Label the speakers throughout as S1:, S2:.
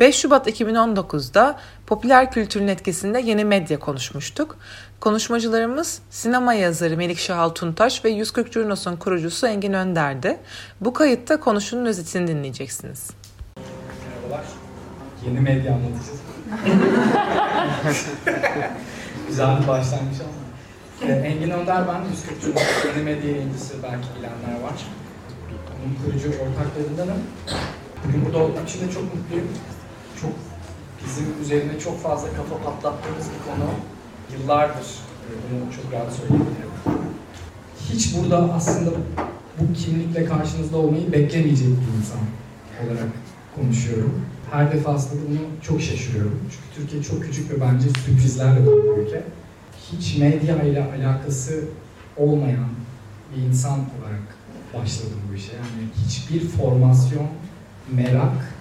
S1: 5 Şubat 2019'da popüler kültürün etkisinde yeni medya konuşmuştuk. Konuşmacılarımız sinema yazarı Melikşah Altuntaş ve 140 Curnos'un kurucusu Engin Önder'di. Bu kayıtta konuşunun özetini dinleyeceksiniz.
S2: Merhabalar. Yeni medya anlatacağız. Güzel bir başlangıç ama. Ee, Engin Önder ben, 140 Curnos yeni medya yayıncısı belki bilenler var. Onun kurucu ortaklarındanım. Bugün burada olmak için de çok mutluyum. Çok bizim üzerine çok fazla kafa patlattığımız bir konu. Yıllardır e, bunu çok rahat söyleyebilirim. Hiç burada aslında bu kimlikle karşınızda olmayı beklemeyecek bir insan olarak konuşuyorum. Her defasında bunu çok şaşırıyorum. Çünkü Türkiye çok küçük ve bence sürprizlerle dolu bir ülke. Hiç medya ile alakası olmayan bir insan olarak başladım bu işe. Yani hiçbir formasyon, merak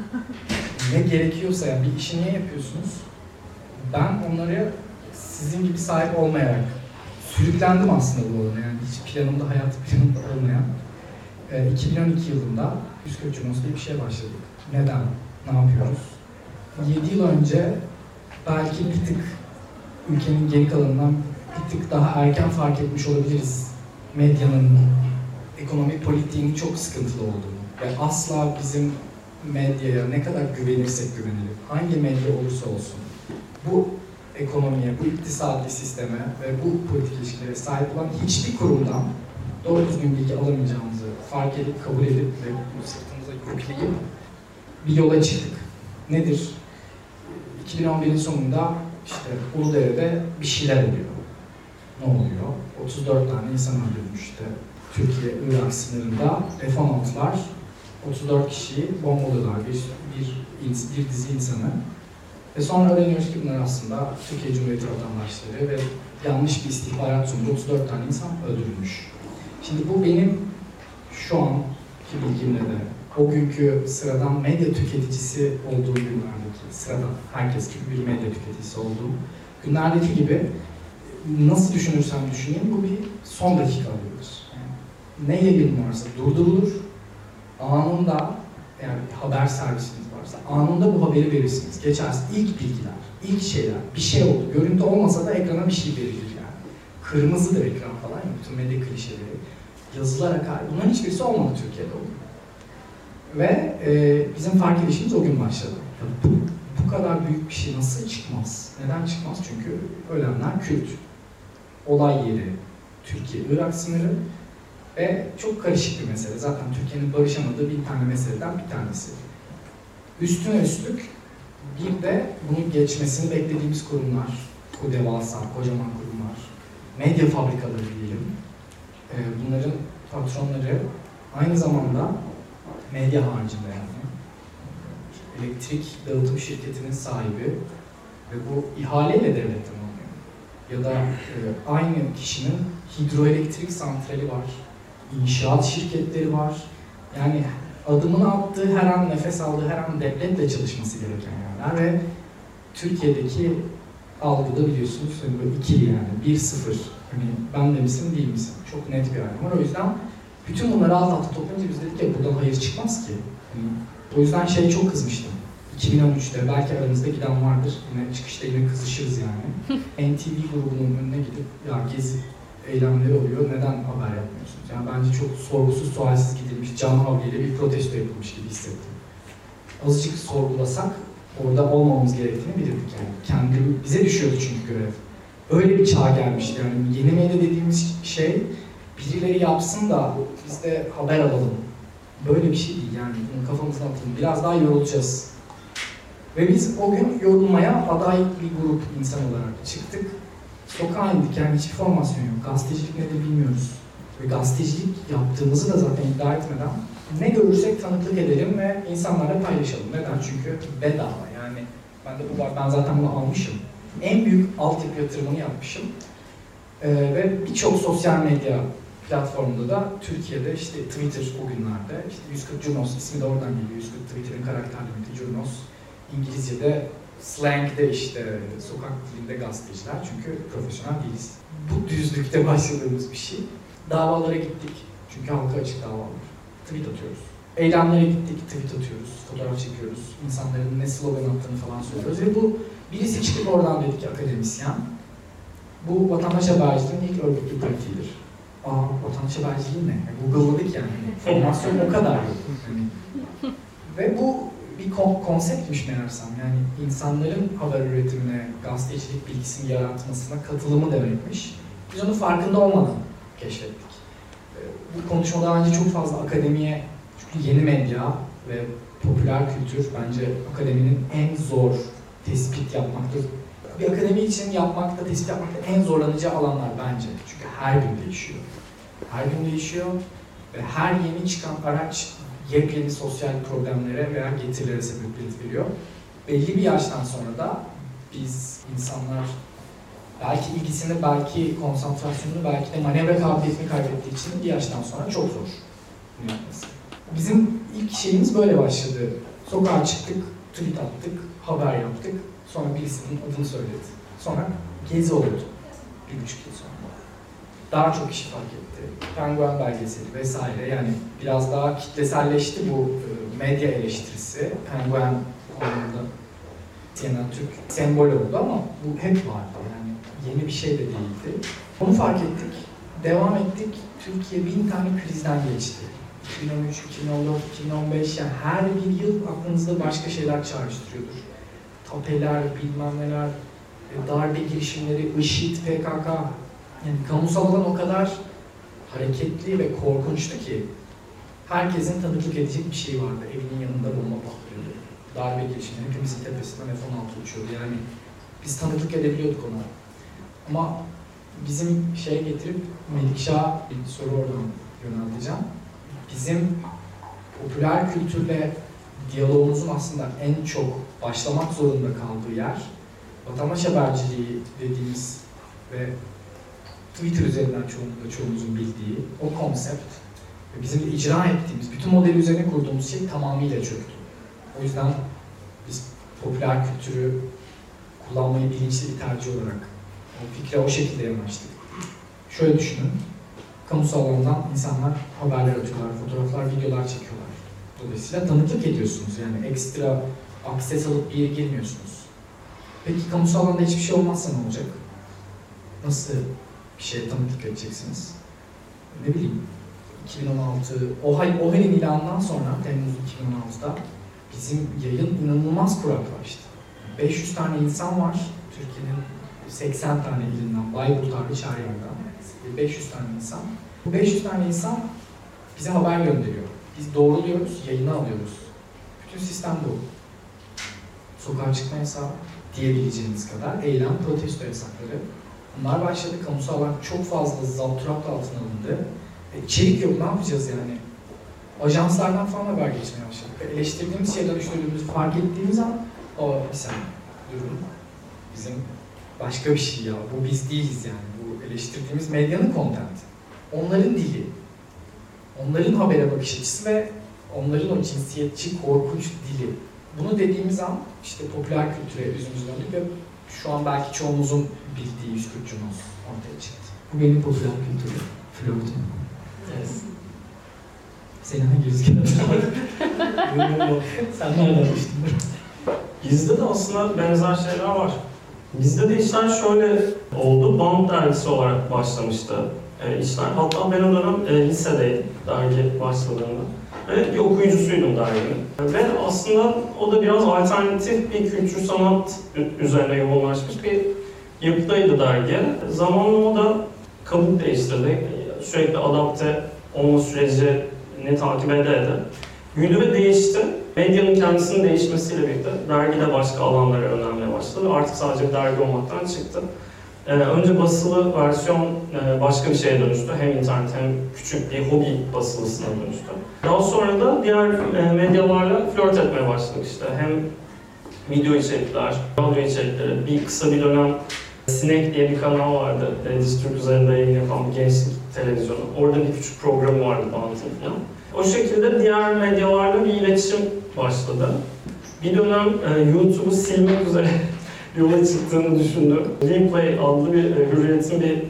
S2: ne gerekiyorsa yani bir işi niye yapıyorsunuz? Ben onları sizin gibi sahip olmayarak sürüklendim aslında bu alana. Yani hiç planımda, hayat planımda olmayan. E, 2012 yılında 140 Cunos diye bir şey başladık. Neden? Ne yapıyoruz? 7 yıl önce belki bir tık ülkenin geri kalanından bir tık daha erken fark etmiş olabiliriz. Medyanın ekonomi politiğinin çok sıkıntılı olduğunu ve asla bizim medyaya ne kadar güvenirsek güvenelim, hangi medya olursa olsun bu ekonomiye, bu iktisadi sisteme ve bu politik ilişkilere sahip olan hiçbir kurumdan doğru düzgün bilgi alamayacağımızı fark edip, kabul edip ve bunu sırtımıza yükleyip bir yola çıktık. Nedir? 2011'in sonunda işte Uludere'de bir şeyler oluyor. Ne oluyor? 34 tane insan öldürmüş işte Türkiye-Irak sınırında F-16'lar 34 kişiyi bombalıyorlar, bir, bir, bir dizi insanı. Ve sonra öğreniyoruz ki bunlar aslında Türkiye Cumhuriyeti vatandaşları ve yanlış bir istihbarat sonucu 34 tane insan öldürülmüş. Şimdi bu benim şu anki bilgimle de o günkü sıradan medya tüketicisi olduğum günlerdeki, sıradan herkes gibi bir medya tüketicisi olduğum günlerdeki gibi nasıl düşünürsem düşüneyim bu bir son dakika alıyoruz. Yani ne yayın varsa durdurulur, anında yani haber servisiniz varsa anında bu haberi verirsiniz. Geçersin ilk bilgiler, ilk şeyler, bir şey oldu. Görüntü olmasa da ekrana bir şey verilir yani. Kırmızıdır ekran falan bütün medya klişeleri. Yazılar akar. Bunların hiçbirisi olmadı Türkiye'de o gün. Ve e, bizim fark edişimiz o gün başladı. Bu, bu kadar büyük bir şey nasıl çıkmaz? Neden çıkmaz? Çünkü ölenler Kürt. Olay yeri Türkiye-Irak sınırı ve çok karışık bir mesele. Zaten Türkiye'nin barışamadığı bir tane meseleden bir tanesi. Üstüne üstlük bir de bunun geçmesini beklediğimiz kurumlar, bu devasa, kocaman kurumlar, medya fabrikaları diyelim. Ee, bunların patronları aynı zamanda medya haricinde yani elektrik dağıtım şirketinin sahibi ve bu ihaleyle devletten alınıyor. Ya da e, aynı kişinin hidroelektrik santrali var, inşaat şirketleri var. Yani adımını attığı her an, nefes aldığı her an devletle çalışması gereken yerler ve Türkiye'deki algıda biliyorsunuz hani böyle ikili yani 1-0 hani ben de misin değil misin çok net bir ayrım var o yüzden bütün bunları alt alta toplayınca biz dedik ya buradan hayır çıkmaz ki. Yani, o yüzden şey çok kızmıştım. 2013'te belki aranızda giden vardır. Yine çıkışta yine kızışırız yani. NTV grubunun önüne gidip ya gezi eylemleri oluyor. Neden haber yapmıyorsunuz? Yani bence çok sorgusuz sualsiz gidilmiş, canlı havliyle bir protesto yapılmış gibi hissettim. Azıcık sorgulasak orada olmamamız gerektiğini bilirdik yani. Kendi, bize düşüyordu çünkü görev. Öyle bir çağ gelmişti yani. Yeni medya dediğimiz şey birileri yapsın da biz de haber alalım. Böyle bir şey değil yani. Bunu kafamızdan atalım. Biraz daha yorulacağız. Ve biz o gün yorulmaya aday bir grup insan olarak çıktık sokağa indik yani hiçbir formasyon yok. Gazetecilik nedir bilmiyoruz. Ve gazetecilik yaptığımızı da zaten iddia etmeden ne görürsek tanıklık edelim ve insanlarla paylaşalım. Neden? Çünkü bedava yani. Ben de bu var, ben zaten bunu almışım. En büyük altyapı yatırımını yapmışım. Ee, ve birçok sosyal medya platformunda da Türkiye'de işte Twitter o günlerde işte 140 Junos ismi de oradan geliyor. 140 Twitter'ın karakter limiti Junos. İngilizce'de slang'de işte sokak dilinde gazeteciler çünkü profesyonel değiliz. Bu düzlükte başladığımız bir şey. Davalara gittik. Çünkü halka açık davalar. Tweet atıyoruz. eylemlere gittik, tweet atıyoruz, fotoğraf çekiyoruz, insanların ne slogan attığını falan söylüyoruz ve bu birisi çıkıp oradan dedi ki akademisyen, bu vatandaş haberciliğin ilk örgütlü pratiğidir. Aa, vatandaş haberciliği ne? Yani Google'ladık yani. Formasyon o kadar. Yani. Ve bu bir kon- konseptmiş meğersem. Yani insanların haber üretimine, gazetecilik bilgisini yaratmasına katılımı demekmiş. Biz onun farkında olmadan keşfettik. Ee, Bu konuşmada bence çok fazla akademiye, çünkü yeni medya ve popüler kültür bence akademinin en zor tespit yapmakta, bir akademi için yapmakta, tespit yapmakta en zorlanacağı alanlar bence. Çünkü her gün değişiyor. Her gün değişiyor ve her yeni çıkan araç yepyeni sosyal problemlere veya getirilere sebebiyet veriyor. Belli bir yaştan sonra da biz insanlar belki ilgisini, belki konsantrasyonunu, belki de manevra kabiliyetini kaybettiği için bir yaştan sonra çok zor bunu yapması. Bizim ilk şeyimiz böyle başladı. Sokağa çıktık, tweet attık, haber yaptık. Sonra birisinin adını söyledi. Sonra gezi oldu. Bir buçuk yıl sonra. Daha çok kişi fark etti. Penguen belgeseli vesaire yani biraz daha kitleselleşti bu e, medya eleştirisi. Penguen anlamında CNN Türk sembol oldu ama bu hep vardı yani yeni bir şey de değildi. Onu fark ettik, devam ettik. Türkiye bin tane krizden geçti. 2013, 2014, 2015 yani her bir yıl aklınızda başka şeyler çağrıştırıyordur. Tapeler, bilmem neler, e, darbe girişimleri, IŞİD, PKK. Yani kamusal alan o kadar hareketli ve korkunçtu ki herkesin tanıklık edecek bir şey vardı. Evinin yanında bomba patlıyordu. Darbe girişimleri hepimizin tepesinden F-16 uçuyordu. Yani biz tanıklık edebiliyorduk ona. Ama bizim şeye getirip Melikşah bir soru oradan yönelteceğim. Bizim popüler kültürle diyalogumuzun aslında en çok başlamak zorunda kaldığı yer vatandaş haberciliği dediğimiz ve Twitter üzerinden çoğunlukla çoğumuzun bildiği o konsept bizim icra ettiğimiz, bütün modeli üzerine kurduğumuz şey tamamıyla çöktü. O yüzden biz popüler kültürü kullanmayı bilinçli bir tercih olarak o fikre o şekilde yanaştık. Şöyle düşünün, kamusal alandan insanlar haberler atıyorlar, fotoğraflar, videolar çekiyorlar. Dolayısıyla tanıklık ediyorsunuz yani ekstra akses alıp bir yere girmiyorsunuz. Peki kamusal alanda hiçbir şey olmazsa ne olacak? Nasıl bir şeye tanıklık edeceksiniz? Ne bileyim, 2016, OHAL, OHAL'in ilanından sonra Temmuz 2016'da bizim yayın inanılmaz kuraklaştı. 500 tane insan var Türkiye'nin 80 tane ilinden, Bayburt hariç her yerden. 500 tane insan. Bu 500 tane insan bize haber gönderiyor. Biz doğruluyoruz, yayına alıyoruz. Bütün sistem bu. Sokağa çıkma yasağı diyebileceğiniz kadar eylem, protesto yasakları. Bunlar başladı. Kamusal alan çok fazla zapturapt altına alındı. E, içerik yok, ne yapacağız yani? Ajanslardan falan haber geçmeye başladık. Ve eleştirdiğimiz şeyler düşündüğümüzü fark ettiğimiz an o bir saniye durun. Bizim başka bir şey ya. Bu biz değiliz yani. Bu eleştirdiğimiz medyanın kontenti. Onların dili. Onların habere bakış açısı ve onların o cinsiyetçi, korkunç dili. Bunu dediğimiz an işte popüler kültüre yüzümüzü döndük ve şu an belki çoğumuzun bildiği 140 Cunos ortaya çıktı. Bu benim popüler kültürü. Flörtüm.
S3: Evet.
S2: Senin hangi rüzgarın Sen nereden düştün?
S3: Bizde de aslında benzer şeyler var. Bizde de işler şöyle oldu. Band dergisi olarak başlamıştı e, işler. Hatta ben o dönem e, lisedeydim dergi başladığında. Ve bir okuyucusuydum derginin. Ve aslında o da biraz alternatif bir kültür sanat üzerine yoğunlaşmış bir yapıdaydı dergi. Zamanla o da kabuk değiştirdi. Sürekli adapte olma sürecini takip ede ede. Büyüdü değişti. Medyanın kendisinin değişmesiyle birlikte dergi de başka alanlara yönelmeye başladı artık sadece dergi olmaktan çıktı. Ee, önce basılı versiyon e, başka bir şeye dönüştü. Hem internet hem küçük bir hobi basılısına dönüştü. Daha sonra da diğer e, medyalarla flört etmeye başladık işte. Hem video içerikler, radyo içerikleri, bir kısa bir dönem Sinek diye bir kanal vardı. E, Distürk üzerinde yayın yapan bir gençlik televizyonu. Orada bir küçük programı vardı Bant'ın falan. O şekilde diğer medyalarla bir iletişim başladı. Bir dönem e, YouTube'u silmek üzere yola çıktığını düşündüm. Replay adlı bir e, Hürriyet'in bir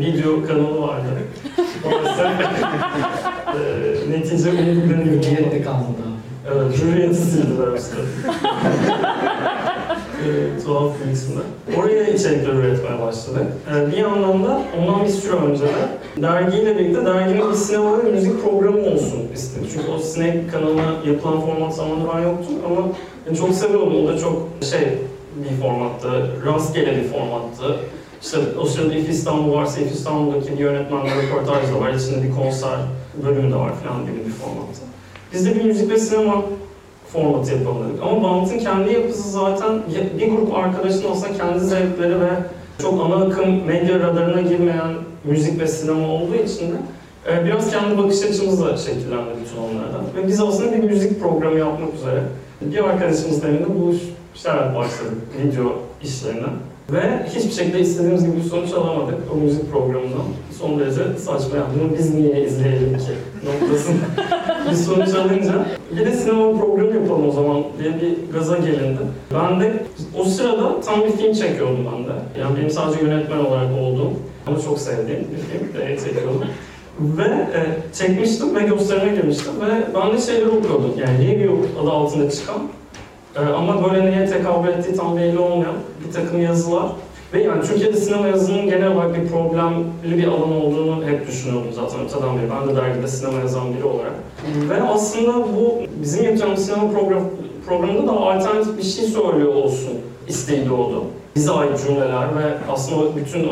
S3: video kanalı vardı. Maalesef e, netice umut dönüyor.
S2: Hürriyette kaldı abi.
S3: Evet, Hürriyet'i sildiler işte. e, tuhaf bir isimle. Oraya içerikler üretmeye başladık. E, bir yandan da ondan bir süre önce de dergiyle birlikte derginin bir sinema ve müzik programı olsun istedik. Çünkü o Snake kanalına yapılan format zamanında ben yoktum ama yani çok seviyordum. O da çok şey bir formattı, rastgele bir formattı. İşte o sırada If İstanbul varsa If İstanbul'daki bir yönetmenle röportaj da var, içinde bir konser bölümü de var falan gibi bir formattı. Biz de bir müzik ve sinema formatı yapalım dedik. Ama Bant'ın kendi yapısı zaten bir grup arkadaşın aslında kendi zevkleri ve çok ana akım medya radarına girmeyen müzik ve sinema olduğu için de e, biraz kendi bakış açımızla şekillendi bütün onlardan. Ve biz aslında bir müzik programı yapmak üzere bir arkadaşımızla evinde buluşarak başladık video işlerine. Ve hiçbir şekilde istediğimiz gibi bir sonuç alamadık o müzik programından. Son derece saçma yani bunu biz niye izleyelim ki noktasında bir sonuç alınca bir de sinema programı yapalım o zaman diye bir gaza gelindi. Ben de o sırada tam bir film çekiyordum ben de. Yani benim sadece yönetmen olarak olduğum ama çok sevdiğim bir film de çekiyordum. Ve e, çekmiştim ve gösterime girmiştim ve ben de şeyleri okuyordum. Yani review adı altında çıkan ama böyle neye tekabül ettiği tam belli olmayan bir takım yazılar. Ve yani Türkiye'de sinema yazının genel olarak bir problemli bir alan olduğunu hep düşünüyordum zaten öteden beri. Ben de dergide sinema yazan biri olarak. Ve aslında bu bizim yapacağımız sinema program, programında da alternatif bir şey söylüyor olsun isteği doğdu. Bize ait cümleler ve aslında bütün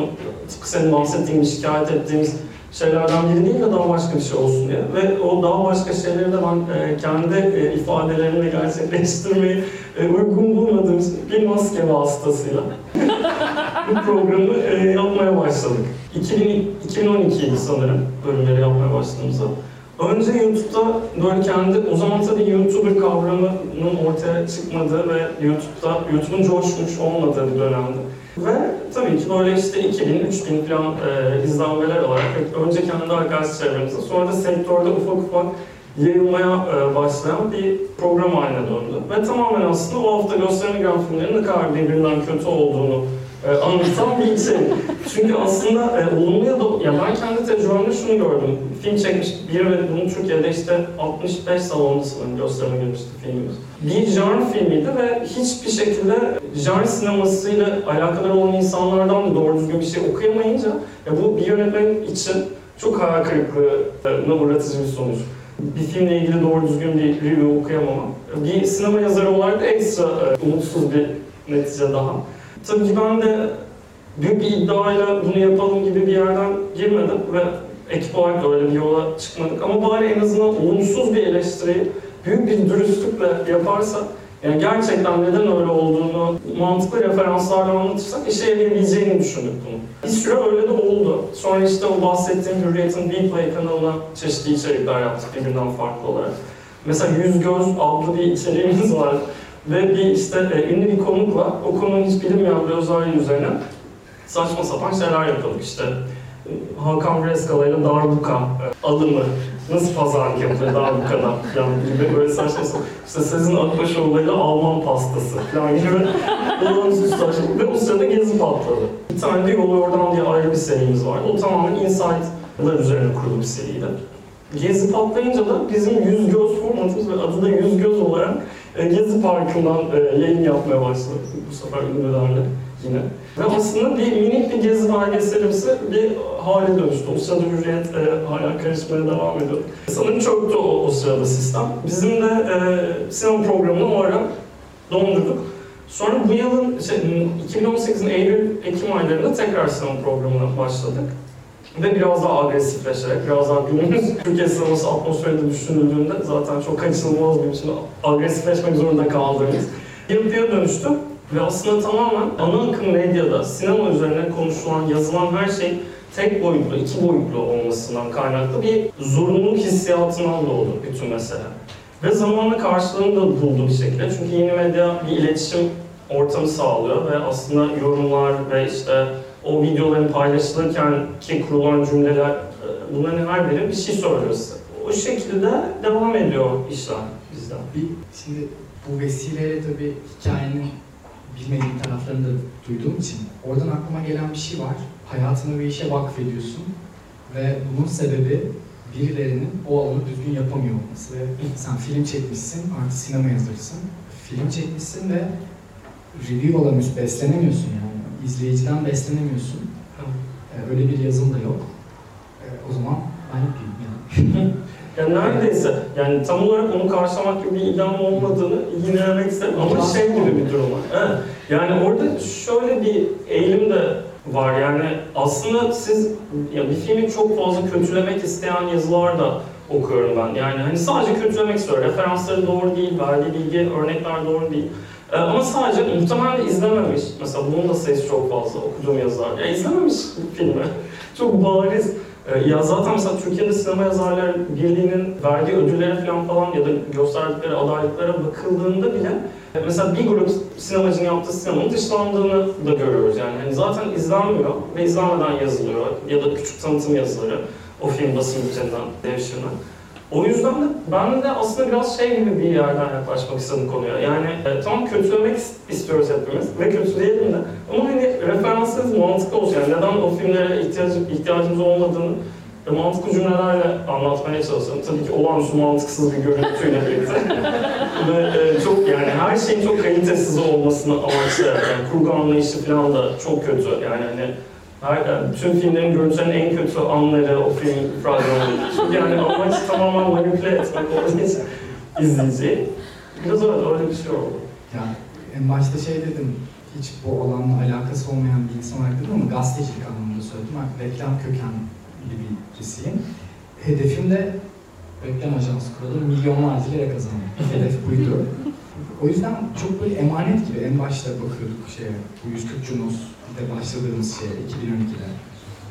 S3: tıpkı senin bahsettiğin, şikayet ettiğimiz şeylerden biri değil de daha başka bir şey olsun diye. Ve o daha başka şeyleri de ben e, kendi e, ifadelerimle gerçekleştirmeyi e, uygun bulmadığım bir maske vasıtasıyla bu programı e, yapmaya başladık. 2000, 2012'ydi sanırım bölümleri yapmaya başladığımızda. Önce YouTube'da böyle kendi, o zaman tabii YouTuber kavramının ortaya çıkmadığı ve YouTube'da, YouTube'un coşmuş olmadığı bir dönemdi. Ve tabii ki böyle işte 2000, 3000 falan e, izlenmeler alarak önce kendi arkadaş çevremizde, sonra da sektörde ufak ufak yayılmaya e, başlayan bir program haline döndü. Ve tamamen aslında o hafta gösterime giren filmlerin ne kadar birbirinden kötü olduğunu e, anlatan bir şey. Çünkü aslında e, olumlu ya da ya ben kendi tecrübemde şunu gördüm. Film çekmiş biri ve bunu Türkiye'de işte 65 salonda sanırım gösterime girmişti filmimiz. Bir genre filmiydi ve hiçbir şekilde genre sinemasıyla alakalı olan insanlardan da doğru düzgün bir şey okuyamayınca ya bu bir yönetmen için çok hayal kırıklığına uğratıcı bir sonuç. Bir filmle ilgili doğru düzgün bir review okuyamamam. Bir sinema yazarı olarak da ekstra e, umutsuz bir netice daha. Tabii ki ben de büyük bir iddiayla bunu yapalım gibi bir yerden girmedim ve ekip olarak da öyle bir yola çıkmadık. Ama bari en azından olumsuz bir eleştiriyi büyük bir dürüstlükle yaparsa yani gerçekten neden öyle olduğunu mantıklı referanslarla anlatırsak işe yarayabileceğini düşündük bunu. Bir süre öyle de oldu. Sonra işte o bahsettiğim Hürriyet'in Vplay kanalına çeşitli içerikler yaptık birbirinden farklı olarak. Mesela Yüz Göz adlı bir içeriğimiz var. Ve bir işte e, ünlü bir konukla o konunun hiç bilinmeyen bir özelliği üzerine saçma sapan şeyler yapıyorduk işte. Hakan Breskala ile Darbuka e, alımı nasıl pazarlık yapılır Darbuka'da falan gibi böyle saçma sapan. İşte Sezin Akbaşoğlu ile Alman pastası falan gibi olağanüstü saçma. Ve o sırada gezi patladı. Bir tane de Yolu Oradan diye ayrı bir serimiz var. O tamamen insight'lar üzerine kurulu bir seriydi. Gezi patlayınca da bizim Yüz Göz formatımız ve adı da Yüz Göz olarak e, Gezi Parkı'ndan e, yayın yapmaya başladık bu sefer ünlülerle yine. Ve aslında bir minik bir gezi belgeselimsi bir hale dönüştü. O sırada Hürriyet e, hala karışmaya devam ediyor. Sanırım çöktü o, o sırada sistem. Bizim de e, sinema programını o ara dondurduk. Sonra bu yılın, şey, 2018'in Eylül-Ekim aylarında tekrar sinema programına başladık. Ve biraz daha agresifleşerek, biraz daha günümüz Türkiye sineması atmosferinde düşünüldüğünde zaten çok kaçınılmaz bir biçimde agresifleşmek zorunda kaldığımız yapıya dönüştü. Ve aslında tamamen ana akım medyada sinema üzerine konuşulan, yazılan her şey tek boyutlu, iki boyutlu olmasından kaynaklı bir zorunluluk hissiyatından doğdu bütün mesele. Ve zamanla karşılığını da buldu bir şekilde. Çünkü yeni medya bir iletişim ortamı sağlıyor ve aslında yorumlar ve işte o videoların paylaşılırken ki kurulan cümleler e, bunların her biri bir şey size. O şekilde devam ediyor işler bizden.
S2: Bir, şimdi bu vesileyle tabii hikayenin bilmediğim taraflarını da duyduğum için oradan aklıma gelen bir şey var. Hayatını bir işe vakfediyorsun ve bunun sebebi birilerinin o alanı düzgün yapamıyor olması ve sen film çekmişsin, artı sinema yazarısın. Film çekmişsin ve review alamıyorsun, beslenemiyorsun yani. İzleyiciden beslenemiyorsun. Ee, öyle bir yazım da yok. Ee, o zaman ben yapayım yani.
S3: Yani neredeyse yani tam olarak onu karşılamak gibi bir iddiam olmadığını yinelemek isterim ama şey gibi bir durum var. Evet. Yani orada şöyle bir eğilim de var yani aslında siz ya bir filmi çok fazla kötülemek isteyen yazılar da okuyorum ben. Yani hani sadece kötülemek istiyor. Referansları doğru değil, verdiği bilgi, örnekler doğru değil. Ee, ama sadece muhtemelen izlememiş. Mesela bunun da sayısı çok fazla okuduğum yazılar. Ya izlememiş filmi. çok bariz. Ee, ya zaten mesela Türkiye'de Sinema Yazarlar Birliği'nin verdiği ödüllere falan falan ya da gösterdikleri adaylıklara bakıldığında bile e, mesela bir grup sinemacının yaptığı sinemanın dışlandığını da görüyoruz yani. Hani zaten izlenmiyor ve izlenmeden yazılıyor ya da küçük tanıtım yazıları o film basın bülteninden devşirme. O yüzden de ben de aslında biraz şey gibi bir yerden yaklaşmak istedim konuya. Yani e, tam kötülemek istiyoruz hepimiz ve kötüleyelim de. Ama hani referansınız mantıklı olsun. Yani neden o filmlere ihtiyacı, ihtiyacımız olmadığını ve mantıklı cümlelerle anlatmaya çalışıyorum. Tabii ki olağanüstü mantıksız bir görüntüyle birlikte. ve e, çok yani her şeyin çok kalitesiz olmasını amaçlayarak yani kurgu anlayışı falan da çok kötü. Yani hani yani bütün filmlerin görüntülerinin en kötü anları o film fragmanı. Yani amaç tamamen manipüle etmek olduğu için izleyiciyi. Biraz öyle, öyle bir şey oldu.
S2: Yani en başta şey dedim, hiç bu alanla alakası olmayan bir insan olarak dedim ama gazetecilik anlamında söyledim. Ben reklam kökenli birisiyim. Hedefim de reklam ajansı kuralım, milyonlarca lira kazanmak. Hedef buydu. O yüzden çok böyle emanet gibi en başta bakıyorduk şeye, bu 140 Junos bir de başladığımız şey 2012'de.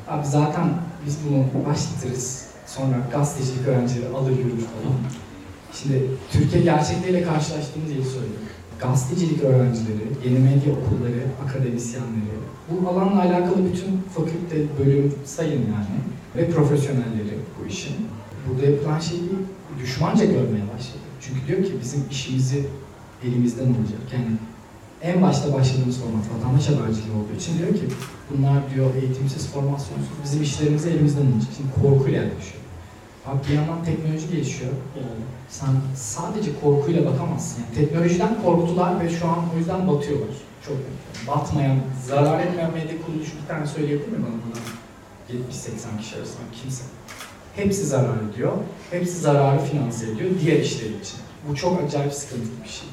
S2: Abi zaten biz bunu başlatırız. Sonra gazetecilik öğrencileri alır yürür falan. Şimdi Türkiye gerçekleriyle karşılaştığımız yeri söylüyorum. Gazetecilik öğrencileri, yeni medya okulları, akademisyenleri, bu alanla alakalı bütün fakülte, bölüm sayın yani ve profesyonelleri bu işin. Burada yapılan şeyi düşmanca görmeye başladı. Çünkü diyor ki bizim işimizi elimizden alacak. Yani en başta başladığımız format vatandaş haberciliği olduğu için diyor ki bunlar diyor eğitimsiz, formasyonsuz bizim işlerimizi elimizden alacak. Şimdi korkuyla yaklaşıyor. Abi bir yandan teknoloji gelişiyor. Sen sadece korkuyla bakamazsın. Yani teknolojiden korktular ve şu an o yüzden batıyorlar. Çok batmayan, zarar etmeyen medya kuruluşu bir tane söyleyebilir mi bana buna? 70-80 kişi arasında kimse. Hepsi zarar ediyor. Hepsi zararı finanse ediyor diğer işleri için. Bu çok acayip sıkıntılı bir şey yani.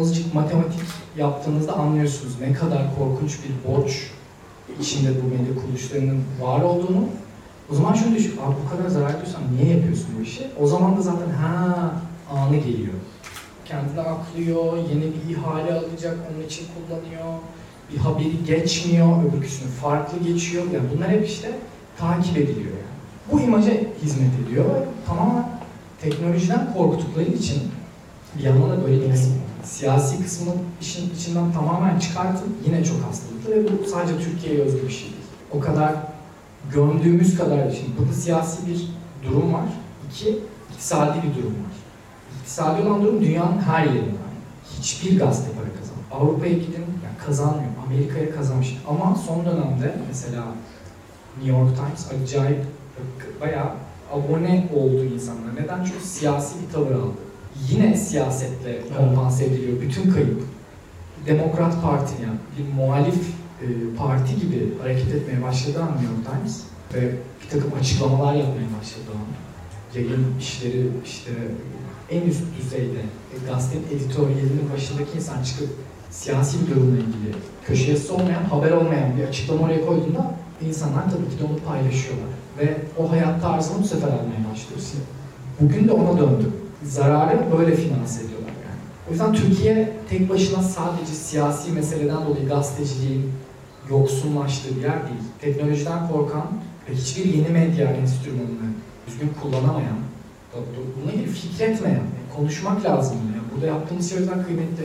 S2: Azıcık matematik yaptığınızda anlıyorsunuz ne kadar korkunç bir borç içinde bu medya kuruluşlarının var olduğunu. O zaman şunu düşün, abi bu kadar zarar ediyorsan niye yapıyorsun bu işi? O zaman da zaten ha anı geliyor. Kendini aklıyor, yeni bir ihale alacak, onun için kullanıyor. Bir haberi geçmiyor, öbürküsünü farklı geçiyor. Yani bunlar hep işte takip ediliyor yani. Bu imaja hizmet ediyor. Tamamen teknolojiden korktukları için bir yandan da böyle bir siyasi kısmı işin içinden tamamen çıkartıp yine çok hastalıklı ve bu sadece Türkiye'ye özgü bir şey değil. O kadar gömdüğümüz kadar şimdi burada siyasi bir durum var. İki, iktisadi bir durum var. İktisadi olan durum dünyanın her yerinde. Hiçbir gazete para kazanmıyor. Avrupa'ya gidin yani kazanmıyor. Amerika'ya kazanmış. Ama son dönemde mesela New York Times acayip bayağı abone oldu insanlar. Neden? Çünkü siyasi bir tavır aldı. Yine siyasetle kompanse ediliyor. Bütün kayıp. Demokrat Parti yani bir muhalif e, parti gibi hareket etmeye başladı New York Times ve bir takım açıklamalar yapmaya başladı an. Yayın işleri işte en üst düzeyde e, gazetenin editoryalinin başındaki insan çıkıp siyasi bir durumla ilgili köşesi olmayan, haber olmayan bir açıklama oraya koyduğunda insanlar tabii ki de onu paylaşıyorlar. Ve o hayat tarzını bu sefer almaya başlıyorsun. Bugün de ona döndü. Zararı böyle finanse ediyorlar yani. O yüzden Türkiye tek başına sadece siyasi meseleden dolayı gazeteciliğin yoksunlaştığı bir yer değil. Teknolojiden korkan ve hiçbir yeni medya enstrümanını düzgün kullanamayan, bununla ilgili fikretmeyen, konuşmak lazım. Yani burada yaptığımız şey o yüzden kıymetli.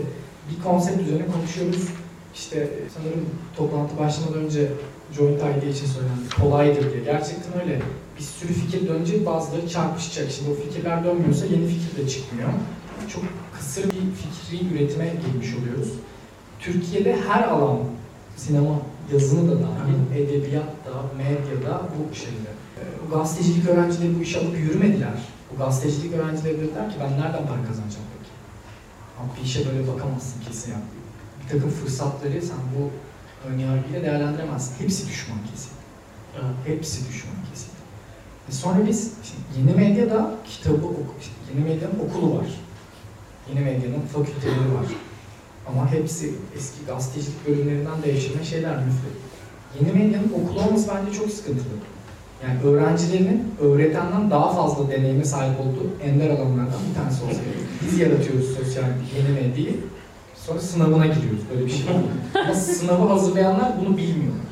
S2: Bir konsept üzerine konuşuyoruz. İşte sanırım toplantı başlamadan önce joint idea için söylendi. Kolaydır diye. Gerçekten öyle. Bir sürü fikir dönecek, bazıları çarpışacak. Şimdi o fikirler dönmüyorsa yeni fikir de çıkmıyor. Çok kısır bir fikri üretime girmiş oluyoruz. Türkiye'de her alan, sinema yazını da dahil, edebiyat da, medyada bu şeyde. Ee, Bu gazetecilik öğrencileri bu işe alıp yürümediler. Bu gazetecilik öğrencileri dediler ki ben nereden para kazanacağım peki? Abi bir işe böyle bakamazsın kesin yani. Bir takım fırsatları sen bu önyargıyla değerlendiremezsin. Hepsi düşman kesin.
S3: Evet.
S2: Hepsi düşman kesin. E sonra biz yeni medyada kitabı yeni medyanın okulu var. Yeni medyanın fakülteleri var. Ama hepsi eski gazetecilik bölümlerinden devşirme şeyler müfret. Yeni medyanın okulu olması bence çok sıkıntılı. Yani öğrencilerinin öğretenden daha fazla deneyime sahip olduğu ender alanlardan bir tanesi olsa gerek. Biz yaratıyoruz sosyal yeni medyayı. Sonra sınavına giriyoruz. Böyle bir şey. Ama sınavı hazırlayanlar bunu bilmiyorlar.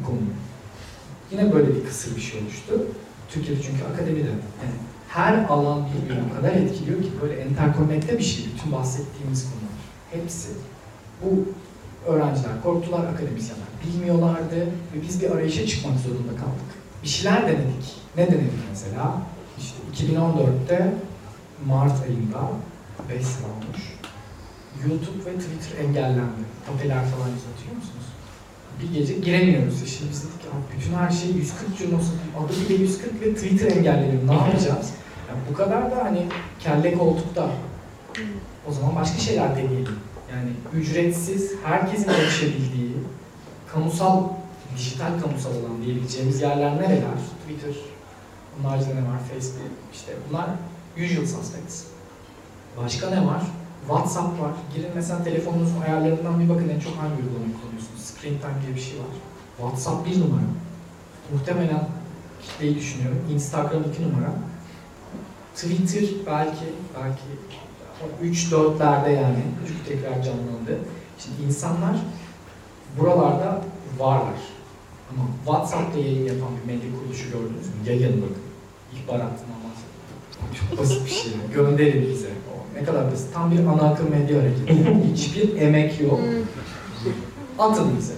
S2: Bu konuyu. Yine böyle bir kısır bir şey oluştu. Türkiye'de çünkü akademide yani her alan birbirini o kadar etkiliyor ki böyle enterkonnekte bir şey bütün bahsettiğimiz konular. Hepsi. Bu öğrenciler korktular, akademisyenler bilmiyorlardı ve biz bir arayışa çıkmak zorunda kaldık. Bir şeyler denedik. Ne denedik mesela? İşte 2014'te Mart ayında 5 sene olmuş. YouTube ve Twitter engellendi. Papeler falan uzatıyor musunuz? Bir gece giremiyoruz. E Şimdi biz dedik ki "Abi bütün her şey 140 Junos'un adı bile 140 ve Twitter engelleniyor. Ne yapacağız? Ya bu kadar da hani kelle koltukta. O zaman başka şeyler deneyelim. Yani ücretsiz, herkesin erişebildiği, kamusal, dijital kamusal olan diyebileceğimiz yerler nereler? Twitter, bunun haricinde ne var? Facebook, işte bunlar usual suspects. Başka ne var? WhatsApp var. Girin mesela telefonunuzun ayarlarından bir bakın en çok hangi uygulamayı kullanıyorsunuz? Screen time diye bir şey var. WhatsApp bir numara. Muhtemelen kitleyi düşünüyorum. Instagram iki numara. Twitter belki belki 3-4'lerde yani. Çünkü tekrar canlandı. Şimdi insanlar buralarda varlar. Ama WhatsApp'ta yayın yapan bir medya kuruluşu gördünüz mü? Yayın bakın. İhbaratından bahsediyorum. Çok basit bir şey. Gönderin bize. Ne kadar basit. Tam bir ana akım medya hareketi. Hiçbir emek yok. Atın bize.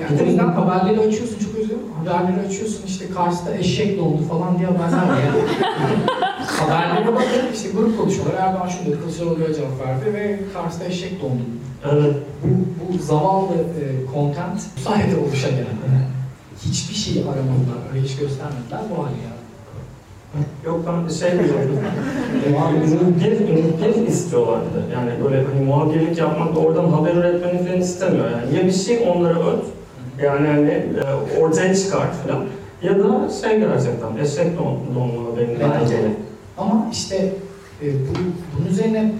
S2: Yani o yüzden haberleri açıyorsun çok özür. Haberleri açıyorsun işte karşıda eşek dondu falan diye haberler var yani. Haberlere bakın işte grup konuşuyorlar. Erdoğan şunu dedi, Kılıçdaroğlu böyle cevap verdi ve karşıda eşek dondu.
S3: Evet.
S2: Bu, bu zavallı e, content bu sayede oluşa geldi. Yani hiçbir şeyi aramadılar, arayış göstermediler bu hale geldi.
S3: Yok ben şey diyeceğim.
S2: Devam edin.
S3: bir, bir istiyorlar bir de. Yani böyle hani muhabirlik yapmak da oradan haber üretmeni falan istemiyor yani. Ya bir şey onlara öt, yani hani e, ortaya çıkart falan. Ya da şey gerçekten, eşek don, donma haberini
S2: Bence.
S3: bence.
S2: Ama işte e, bu, bunun üzerine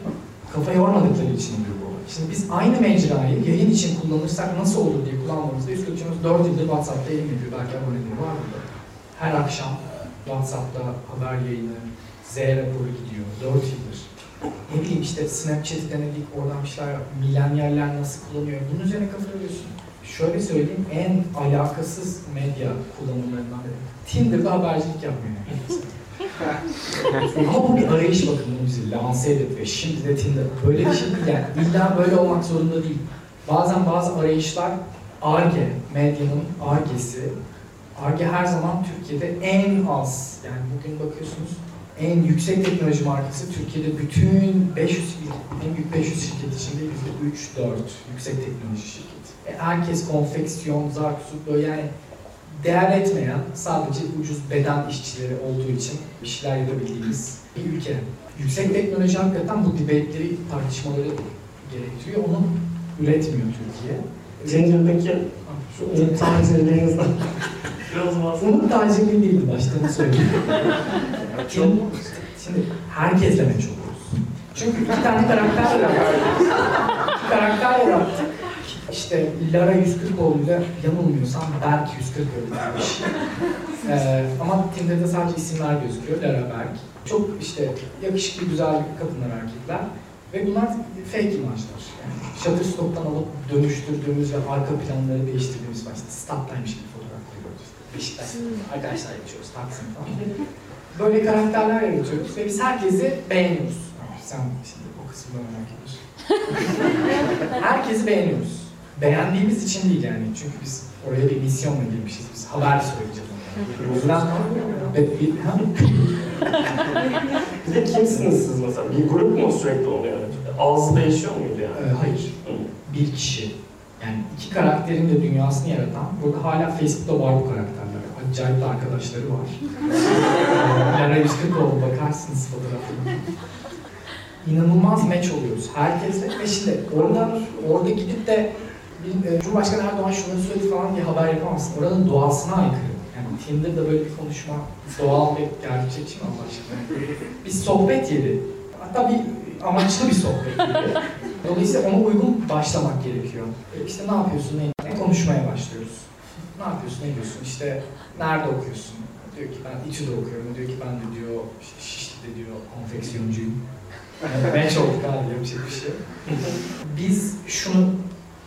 S2: kafa yormadıkları için oluyor bu. Şimdi biz aynı mecrayı yayın için kullanırsak nasıl olur diye kullanmamızda 140 4 yıldır WhatsApp'ta yayın yapıyor. Belki aboneleri var burada. Her akşam WhatsApp'ta haber yayını, Z raporu gidiyor. 4 yıldır. Ne bileyim işte Snapchat'i denedik, oradan bir şeyler yap. Milenyaller nasıl kullanıyor? Bunun üzerine kafa yoruyorsun. Şöyle söyleyeyim, en alakasız medya kullanımlarından biri. Tinder'da habercilik yapmıyor. Ama bu bir arayış bakın bunu bizi lanse edip ve şimdi de Tinder böyle bir şey yani illa böyle olmak zorunda değil. Bazen bazı arayışlar ARGE, medyanın ARGE'si. ARGE her zaman Türkiye'de en az, yani bugün bakıyorsunuz en yüksek teknoloji markası Türkiye'de bütün 500 il- en büyük 500 şirket içinde %3-4 yüksek teknoloji şirketi. E, herkes konfeksiyon, zarkusut böyle yani değer etmeyen, sadece ucuz beden işçileri olduğu için bir şeyler yapabildiğimiz bir ülke. Yüksek teknoloji hakikaten bu debate'leri, tartışmaları gerektiriyor. Onu üretmiyor Türkiye.
S3: Tinder'daki şu tacirlerinizden biraz bahsedin.
S2: Umut tacirliği değildi başta onu söyleyeyim. Şimdi, şimdi herkesle meç oluyoruz. Çünkü iki tane karakter yarattık. İki karakter yarattık. İşte Lara 140 olduğuyla yanılmıyorsam Berk 140 öldürmüş. Ee, ama Tinder'da sadece isimler gözüküyor. Lara Berk. Çok işte yakışıklı, güzel kadınlar, erkekler. Ve bunlar fake imajlar. Yani Shutterstock'tan alıp dönüştürdüğümüz ve arka planları değiştirdiğimiz var. İşte stat'taymış gibi fotoğraf koyuyoruz. Beşiktaş, arkadaşlar geçiyoruz, Taksim falan. Böyle karakterler yaratıyoruz ve biz herkesi beğeniyoruz. Sen şimdi o kısmını merak ediyorsun. herkesi beğeniyoruz. Beğendiğimiz için değil yani. Çünkü biz oraya bir misyonla girmişiz. Biz haber söyleyeceğiz. O yüzden bir,
S3: de kimsiniz siz mesela? Bir grup mu sürekli oluyor? Ağzı değişiyor muydu yani?
S2: Ee, hayır. bir kişi. Yani iki karakterin de dünyasını yaratan, burada hala Facebook'ta var bu karakterler. Acayip de arkadaşları var. Lara Yüzgükoğlu bakarsınız fotoğrafına. İnanılmaz meç oluyoruz herkesle ve şimdi oradan, orada gidip de bir, e, Cumhurbaşkanı Erdoğan şunu söyledi falan diye haber yapamazsın. Oranın doğasına aykırı. Tinder'da böyle bir konuşma doğal ve gerçekçi mi Allah aşkına? Bir sohbet yeri. Hatta bir amaçlı bir sohbet yeri. Dolayısıyla ona uygun başlamak gerekiyor. E işte ne yapıyorsun, ne, ne konuşmaya başlıyoruz. Ne yapıyorsun, ne diyorsun, işte nerede okuyorsun? Diyor ki ben İTÜ'de okuyorum, diyor ki ben de diyor işte Şişli'de diyor konfeksiyoncuyum. Match olduk abi, yapacak bir şey. Biz şunu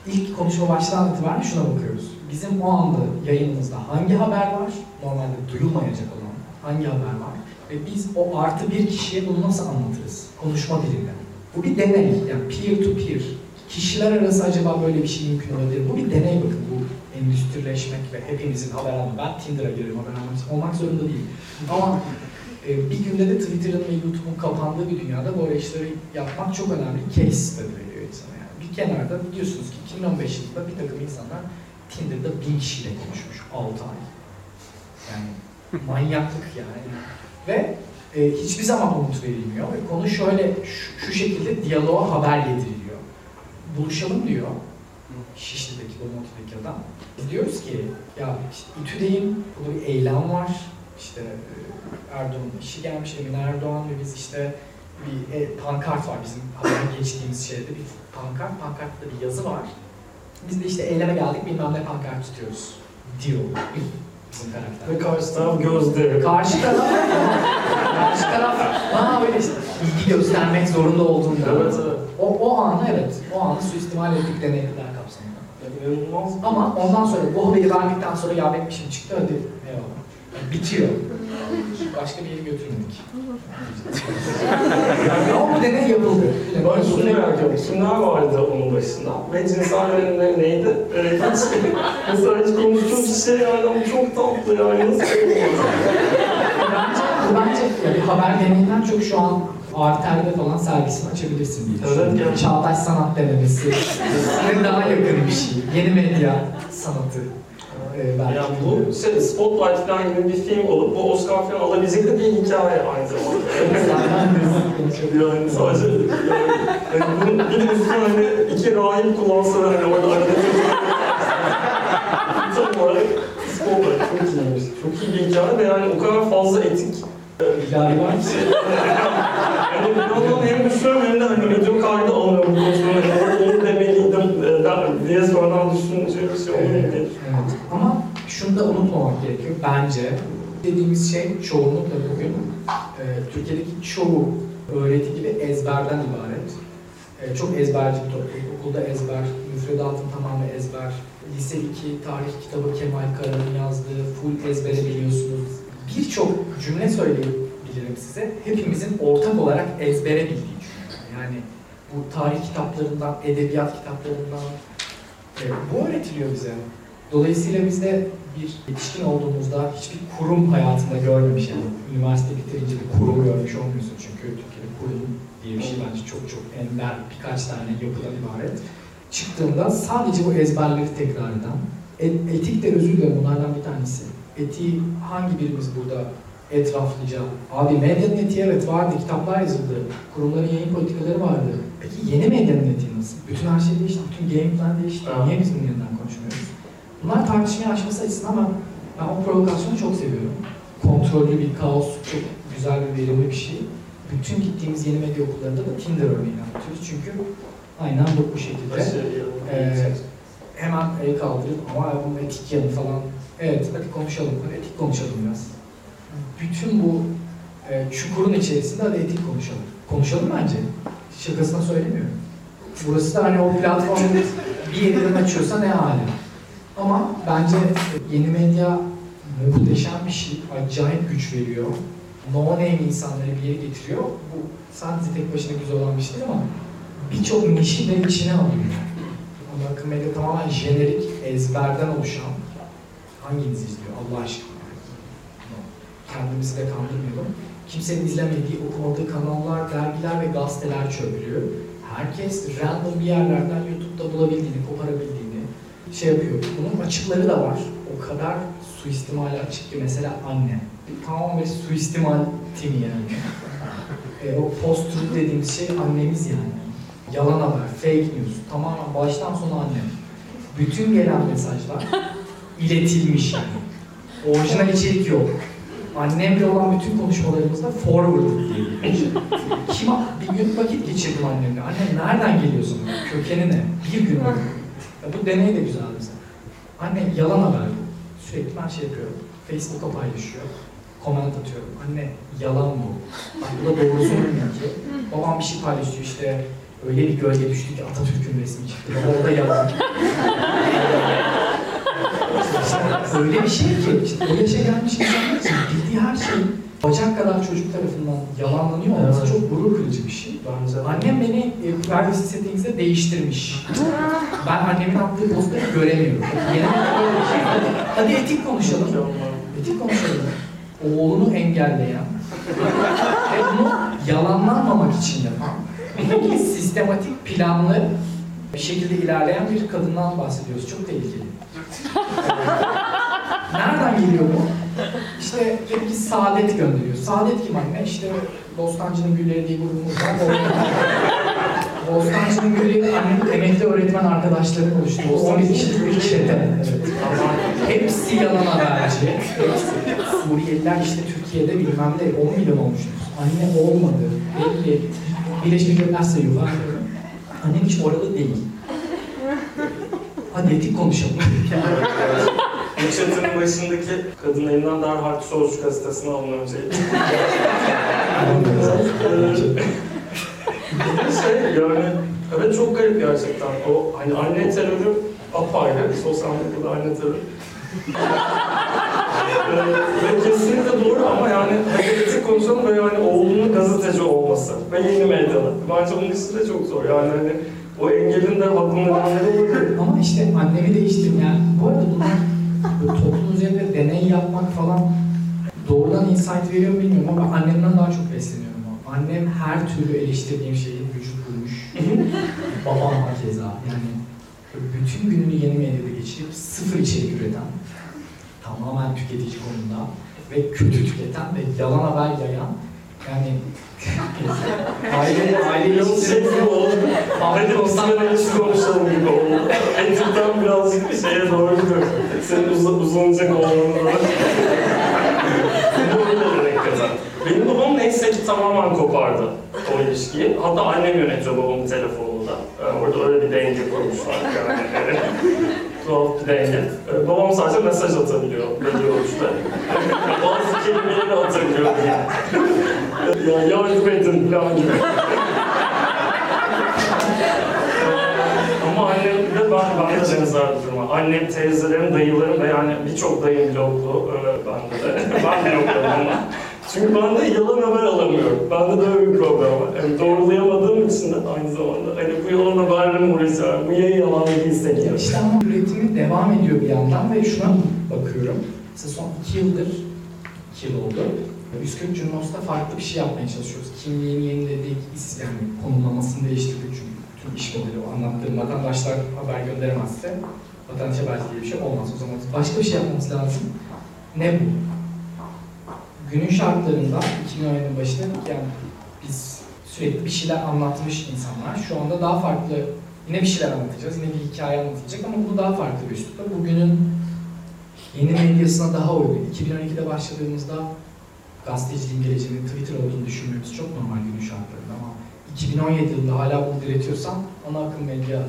S2: ilk konuşma baştan itibaren şuna bakıyoruz. Bizim o anda yayınımızda hangi haber var? Normalde duyulmayacak olan hangi haber var? Ve biz o artı bir kişiye bunu nasıl anlatırız? Konuşma dilinden. Bu bir deney. Yani peer to peer. Kişiler arası acaba böyle bir şey mümkün olabilir? Bu bir deney bakın. Bu endüstrileşmek ve hepimizin haber alma. Ben Tinder'a giriyorum haber için. Olmak zorunda değil. Ama e, bir günde de Twitter'ın ve YouTube'un kapandığı bir dünyada bu arayışları yapmak çok önemli. Case study veriyor insana yani. Bir kenarda biliyorsunuz ki 2015 yılında bir takım insanlar Tinder'da bin kişiyle konuşmuş 6 ay. Yani manyaklık yani. Ve e, hiçbir zaman umut verilmiyor. Ve konu şöyle, şu, şu şekilde diyaloğa haber yediriliyor. Buluşalım diyor. Şişli'deki, Bomonti'deki adam. Biz diyoruz ki, ya işte İTÜ'deyim, burada bir eylem var. İşte e, Erdoğan'ın işi gelmiş, Emin Erdoğan ve biz işte bir e, pankart var bizim haber geçtiğimiz şeyde bir pankart, pankartta bir yazı var. Biz de işte eyleme geldik bilmem ne pankart tutuyoruz diyor bizim karakter.
S3: Ve karşı taraf gözde.
S2: Karşı taraf, karşı taraf bana böyle işte ilgi göstermek zorunda olduğunda.
S3: Evet evet.
S2: O, o anı evet, o anı suistimal ettik deneyimler kapsamında.
S3: Yani inanılmaz.
S2: Ama ondan sonra bu haberi verdikten sonra ya benim işim çıktı hadi eyvallah. Bitiyor. Başka bir yere götürmedik. yani ama bu deney yapıldı.
S3: Ben şunu merak ediyorum. Kimler vardı onun başında? Ve cinsel yönelimleri neydi? Ee, hiç, mesela hiç konuştuğum şey yani ama çok tatlı yani. Nasıl olmaz?
S2: Bence, bence haber deneyinden çok şu an Arter'de falan sergisini açabilirsin diye
S3: Evet,
S2: düşünüyorum.
S3: gerçekten.
S2: Çağdaş sanat denemesi. Daha yakın bir şey. Yeni medya sanatı. Ee, belki
S3: Yani bu şey, Spotlight falan gibi bir film olup bu Oscar falan alabilecek de bir hikaye aynı zamanda. Yani sadece yani, yani bunun bir de üstüne hani iki rahip kullansa da hani orada arada Tam olarak Spotlight çok iyiymiş. Çok iyi bir hikaye ve yani o kadar fazla etik? Yani bir yandan hem düşünüyorum hem de hani video kaydı alıyorum bu konuşmada. Der- diye sonradan düşününce bir şey olur diye
S2: Evet. Ama şunu da unutmamak gerekiyor bence. Dediğimiz şey çoğunlukla bugün e, Türkiye'deki çoğu öğreti gibi ezberden ibaret. E, çok ezberci bir toplum. Okulda ezber, müfredatın tamamı ezber. Lise 2 tarih kitabı Kemal Kara'nın yazdığı full ezbere biliyorsunuz. Birçok cümle söyleyebilirim size. Hepimizin ortak olarak ezbere bildiği. Yani bu tarih kitaplarından, edebiyat kitaplarından, e, bu öğretiliyor bize. Dolayısıyla biz de bir yetişkin olduğumuzda hiçbir kurum hayatında görmemiş yani. Üniversite bitirince bir kurum görmüş olmuyorsun çünkü Türkiye'de kurum diye bir şey bence çok çok ender birkaç tane yapıdan ibaret. Çıktığında sadece bu ezberleri tekrar eden, etik de özür dilerim bunlardan bir tanesi. Etiği hangi birimiz burada etraflıca, abi medyanın etiği evet vardı, kitaplar yazıldı, kurumların yayın politikaları vardı. Peki yeni medyanın etiği nasıl? Bütün her şey değişti, bütün game plan değişti.
S3: Evet.
S2: Niye biz bunun yanından konuşmuyoruz? Bunlar tartışmaya açması açısından ama ben o provokasyonu çok seviyorum. Kontrollü bir kaos, çok güzel bir verimli bir şey. Bütün gittiğimiz yeni medya okullarında da Tinder örneğini anlatıyoruz. Çünkü aynen bu, bu şekilde. Ee, hemen el kaldırıp ama bunun etik yanı falan. Evet hadi konuşalım, hadi etik konuşalım biraz. Bütün bu e, çukurun içerisinde hadi etik konuşalım. Konuşalım bence. Şakasına söylemiyorum. Burası da hani o platformun bir yerinden açıyorsa ne hali. Ama bence yeni medya muhteşem bir şey, acayip güç veriyor. No name insanları bir yere getiriyor. Bu sadece tek başına güzel olan bir şey değil ama birçok nişi de içine alıyor. Ama akım medya tamamen jenerik, ezberden oluşan. Hanginiz izliyor Allah aşkına? Kendimizi de kandırmayalım. Kimsenin izlemediği, okumadığı kanallar, dergiler ve gazeteler çöplüğü. Herkes random bir yerlerden YouTube'da bulabildiğini, koparabildiğini şey yapıyor. Bunun açıkları da var. O kadar suistimale açık ki mesela anne. Tamamen bir suistimal timi yani. E, o post-truth dediğimiz şey annemiz yani. Yalan haber, fake news. Tamamen baştan sona annem. Bütün gelen mesajlar iletilmiş yani. Orijinal içerik yok. Annemle olan bütün konuşmalarımızda forward diye geçiyor. Kim bir gün vakit geçirdim annemle. Anne nereden geliyorsun? Kökeni ne? Bir gün oldu. Ya bu deney de güzel mesela. Anne yalan haber. Sürekli ben şey yapıyorum. Facebook'a paylaşıyor. Comment atıyorum. Anne yalan bu. Bak bu da doğrusu olmuyor ki. Babam bir şey paylaşıyor işte. Öyle bir gölge düştü ki Atatürk'ün resmi çıktı. Orada yalan. Öyle bir şey ki işte o yaşa gelmiş insanlar için bildiği her şey bacak kadar çocuk tarafından yalanlanıyor olması
S3: Evet.
S2: çok gurur kırıcı bir şey.
S3: Bence.
S2: Annem beni e, privacy settings'e değiştirmiş. ben annemin attığı postları göremiyorum. Yeni böyle bir şey. Hadi, etik konuşalım. Etik konuşalım. Oğlunu engelleyen ve bunu yalanlanmamak için yapan sistematik planlı bir şekilde ilerleyen bir kadından bahsediyoruz. Çok tehlikeli. Nereden geliyor bu? İşte diyelim ki Saadet gönderiyor. Saadet kim anne? İşte Bostancı'nın Gülleri diye grubumuz var. Orada- Bostancı'nın Gülleri annemin emekli öğretmen arkadaşları oluşturuyor. 11 kişilik bir çete. Evet. Hepsi yalan haberci. Hepsi. Suriyeliler işte Türkiye'de bilmem ne 10 milyon olmuştur. Anne olmadı. Belli. Birleşmiş Milletler sayıyor falan. Annem hiç oralı değil. Hadi etik konuşalım.
S3: Chat'in başındaki kadın elinden derhal Sözcü gazetesini alın önce. Bir de şey yani, evet çok garip gerçekten. O hani anne terörü apayrı, sosyal medyada anne terörü. Ee, ve kesinlikle doğru ama yani etik konuşalım ve yani oğlunun gazeteci olması ve yeni medyalı. Bence bunun ikisi de çok zor yani hani o engelin de nedenleri olabilir.
S2: Ama işte annemi değiştirdim yani. Bu arada bunlar toplum üzerinde deney yapmak falan doğrudan insight veriyor bilmiyorum ama annemden daha çok besleniyorum. ama. Annem her türlü eleştirdiğim şeyi vücut bulmuş. Babam hakeza yani bütün gününü yeni medyada geçirip sıfır içerik üreten, tamamen tüketici konumda ve kötü tüketen ve yalan haber yayan yani aile aile
S3: şey gibi oldu. Hadi o sene hiç konuşalım gibi oldu. Etikten birazcık şeye doğru gidiyor. Senin uz uzanacak olmanı da. Bu öyle hakikaten. Benim babam neyse ki tamamen kopardı o ilişkiyi. Hatta annem yönetiyor babamın telefonunda. Ee, orada öyle bir denge kurmuşlar yani. Bir denge. Ee, babam sadece mesaj atabiliyor ölçüde. Bazı kelimeleri atabiliyor diye. ya yardım edin falan gibi. Ama annem de ben, ben de benzer bir durum var. Annem, teyzelerim, dayılarım ve yani birçok dayım bloklu e, bende de. ben blokladım ama. Çünkü ben de yalan haber alamıyorum. Bende de öyle bir problem var. Yani doğrulayamadığım için de aynı zamanda hani bu yalan haberle mi uğraşacağım? Bu yayın yalan değilse ki.
S2: İşte üretimi devam ediyor bir yandan ve şuna bakıyorum. Mesela son iki yıldır, iki yıl oldu. 140 Junos'ta farklı bir şey yapmaya çalışıyoruz. Kimliğini yeniledik, is- yani konumlamasını değiştirdik çünkü bütün iş modeli o anlattığım vatandaşlar haber gönderemezse vatandaş haberci diye bir şey olmaz. O zaman başka bir şey yapmamız lazım. Ne bu? Günün şartlarında 2017'nin başında yani biz sürekli bir şeyler anlatmış insanlar. Şu anda daha farklı Yine bir şeyler anlatacağız, yine bir hikaye anlatılacak ama bu daha farklı bir üslupta. Bugünün yeni medyasına daha uygun. 2012'de başladığımızda gazeteciliğin geleceğinin Twitter olduğunu düşünmemiz çok normal günün şartlarında ama 2017 yılında hala bunu diretiyorsan ana akım medya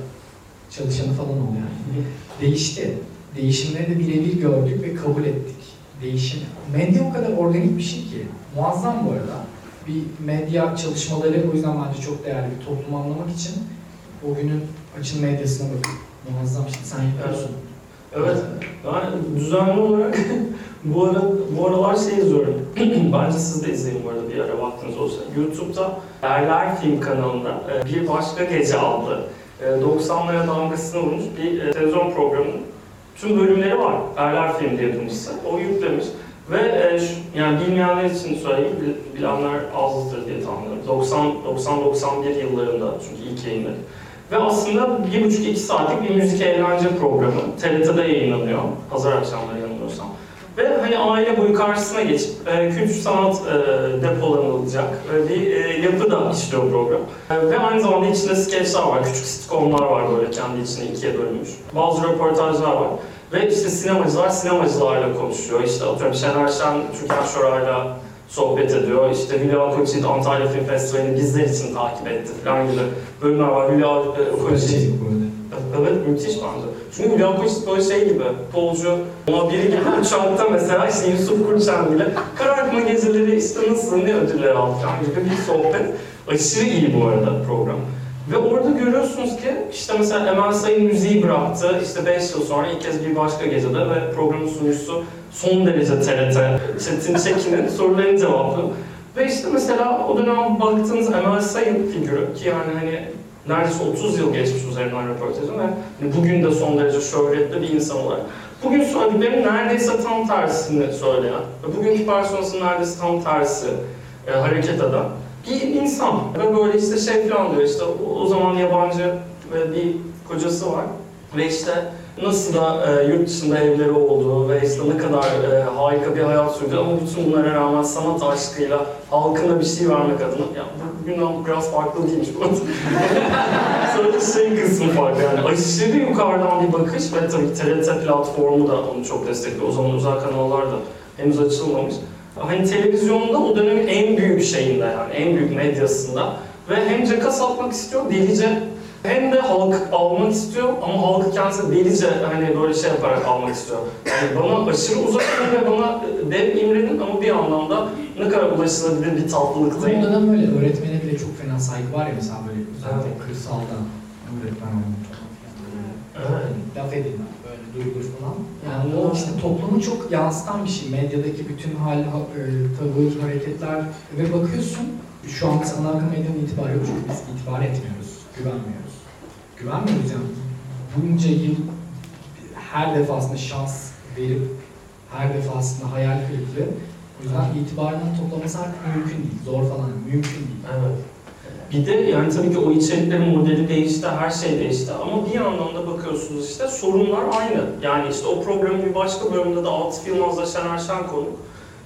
S2: çalışanı falan ol yani. Değişti. Değişimleri de birebir gördük ve kabul ettik. Değişim. Medya o kadar organik bir şey ki. Muazzam bu arada. Bir medya çalışmaları o yüzden bence çok değerli. Bir toplumu anlamak için o günün açın medyasına bakın. Muazzam şey. Sen yapıyorsun.
S3: Evet, ben düzenli olarak bu ara bu aralar şey izliyorum. Bence siz de izleyin bu arada bir ara vaktiniz olsa. YouTube'da Erler Film kanalında e, bir başka gece aldı. E, 90'lara damgasını vurmuş bir e, televizyon programının tüm bölümleri var. Erler Film diye yapımcısı. O yüklemiş. Ve e, şu, yani bilmeyenler için söyleyeyim, bilenler azdır diye tahmin 90-91 yıllarında çünkü ilk yayınları. Ve aslında bir buçuk iki saatlik bir müzik eğlence programı TRT'de yayınlanıyor. Pazar akşamları yanılmıyorsam. Ve hani aile boyu karşısına geçip e, kültür sanat e, depolanılacak e, bir e, yapı da işliyor program. E, ve aynı zamanda içinde skeçler var, küçük sitcomlar var böyle kendi içine ikiye bölünmüş. Bazı röportajlar var. Ve işte sinemacılar sinemacılarla konuşuyor. İşte atıyorum Şener Şen, Türkan Şoray'la sohbet ediyor. İşte Hülya Koçyiğit Antalya Film Festivali'ni bizler için takip etti falan gibi bölümler var. Hülya Koçyiğit... Evet, müthiş bence. Çünkü Hülya Koçyiğit böyle şey gibi, polcu, ama biri gibi uçakta mesela işte Yusuf Kurçan bile karartma geceleri işte nasıl, ne ödüller aldı gibi bir sohbet. Aşırı iyi bu arada program. Ve orada görüyorsunuz ki işte mesela Emel Sayın müziği bıraktı. İşte 5 yıl sonra ilk kez bir başka gecede ve programın sunucusu son derece TRT, Çetin Çekin'in sorularını cevaplıyor. Ve işte mesela o dönem baktığınız Emel Sayın figürü ki yani hani neredeyse 30 yıl geçmiş üzerinden röportajım ve hani bugün de son derece şöhretli bir insan olarak. Bugün söylediklerinin neredeyse tam tersini söyleyen ve bugünkü personasının neredeyse tam tersi e, hareket eden bir insan. Ve böyle işte şey falan diyor işte o, o zaman yabancı ve bir kocası var ve işte nasıl da e, yurt dışında evleri olduğu ve işte ne kadar e, harika bir hayat sürdü ama bütün bunlara rağmen sanat aşkıyla halkına bir şey vermek adına ya bugünden biraz farklı değilmiş bu Sonra şey kısmı farklı yani aşırı yukarıdan bir bakış ve tabii TRT platformu da onu çok destekliyor. O zaman özel kanallar da henüz açılmamış. Hani televizyonda o dönemin en büyük şeyinde yani en büyük medyasında ve hem caka satmak istiyor delice hem de halk almak istiyor ama halkı kendisi delice hani böyle şey yaparak almak istiyor. Yani bana aşırı uzakın ve bana dev imrenin ama bir anlamda ne kadar ulaşılabilir bir tatlılıktayım.
S2: O dönem böyle öğretmene bile çok fena saygı var ya mesela böyle özellikle evet. kırsalda öğretmen olmuş. Evet. Laf edilmez böyle duyulur falan. Yani o işte toplumu çok yansıtan bir şey. Medyadaki bütün hal, e, tavır, hareketler ve bakıyorsun şu an ana medyanın itibarı yok çünkü biz itibar etmiyoruz, güvenmiyoruz. Güvenmiyoruz yani. Bunca yıl her defasında şans verip her defasında hayal kırıklığı o yüzden itibarından toplaması artık mümkün değil. Zor falan mümkün değil.
S3: Evet. Bir de yani tabii ki o içeriklerin modeli değişti, her şey değişti ama bir yandan da bakıyorsunuz işte sorunlar aynı. Yani işte o programın bir başka bölümünde de Atıf Yılmaz'la Şener Şen konuk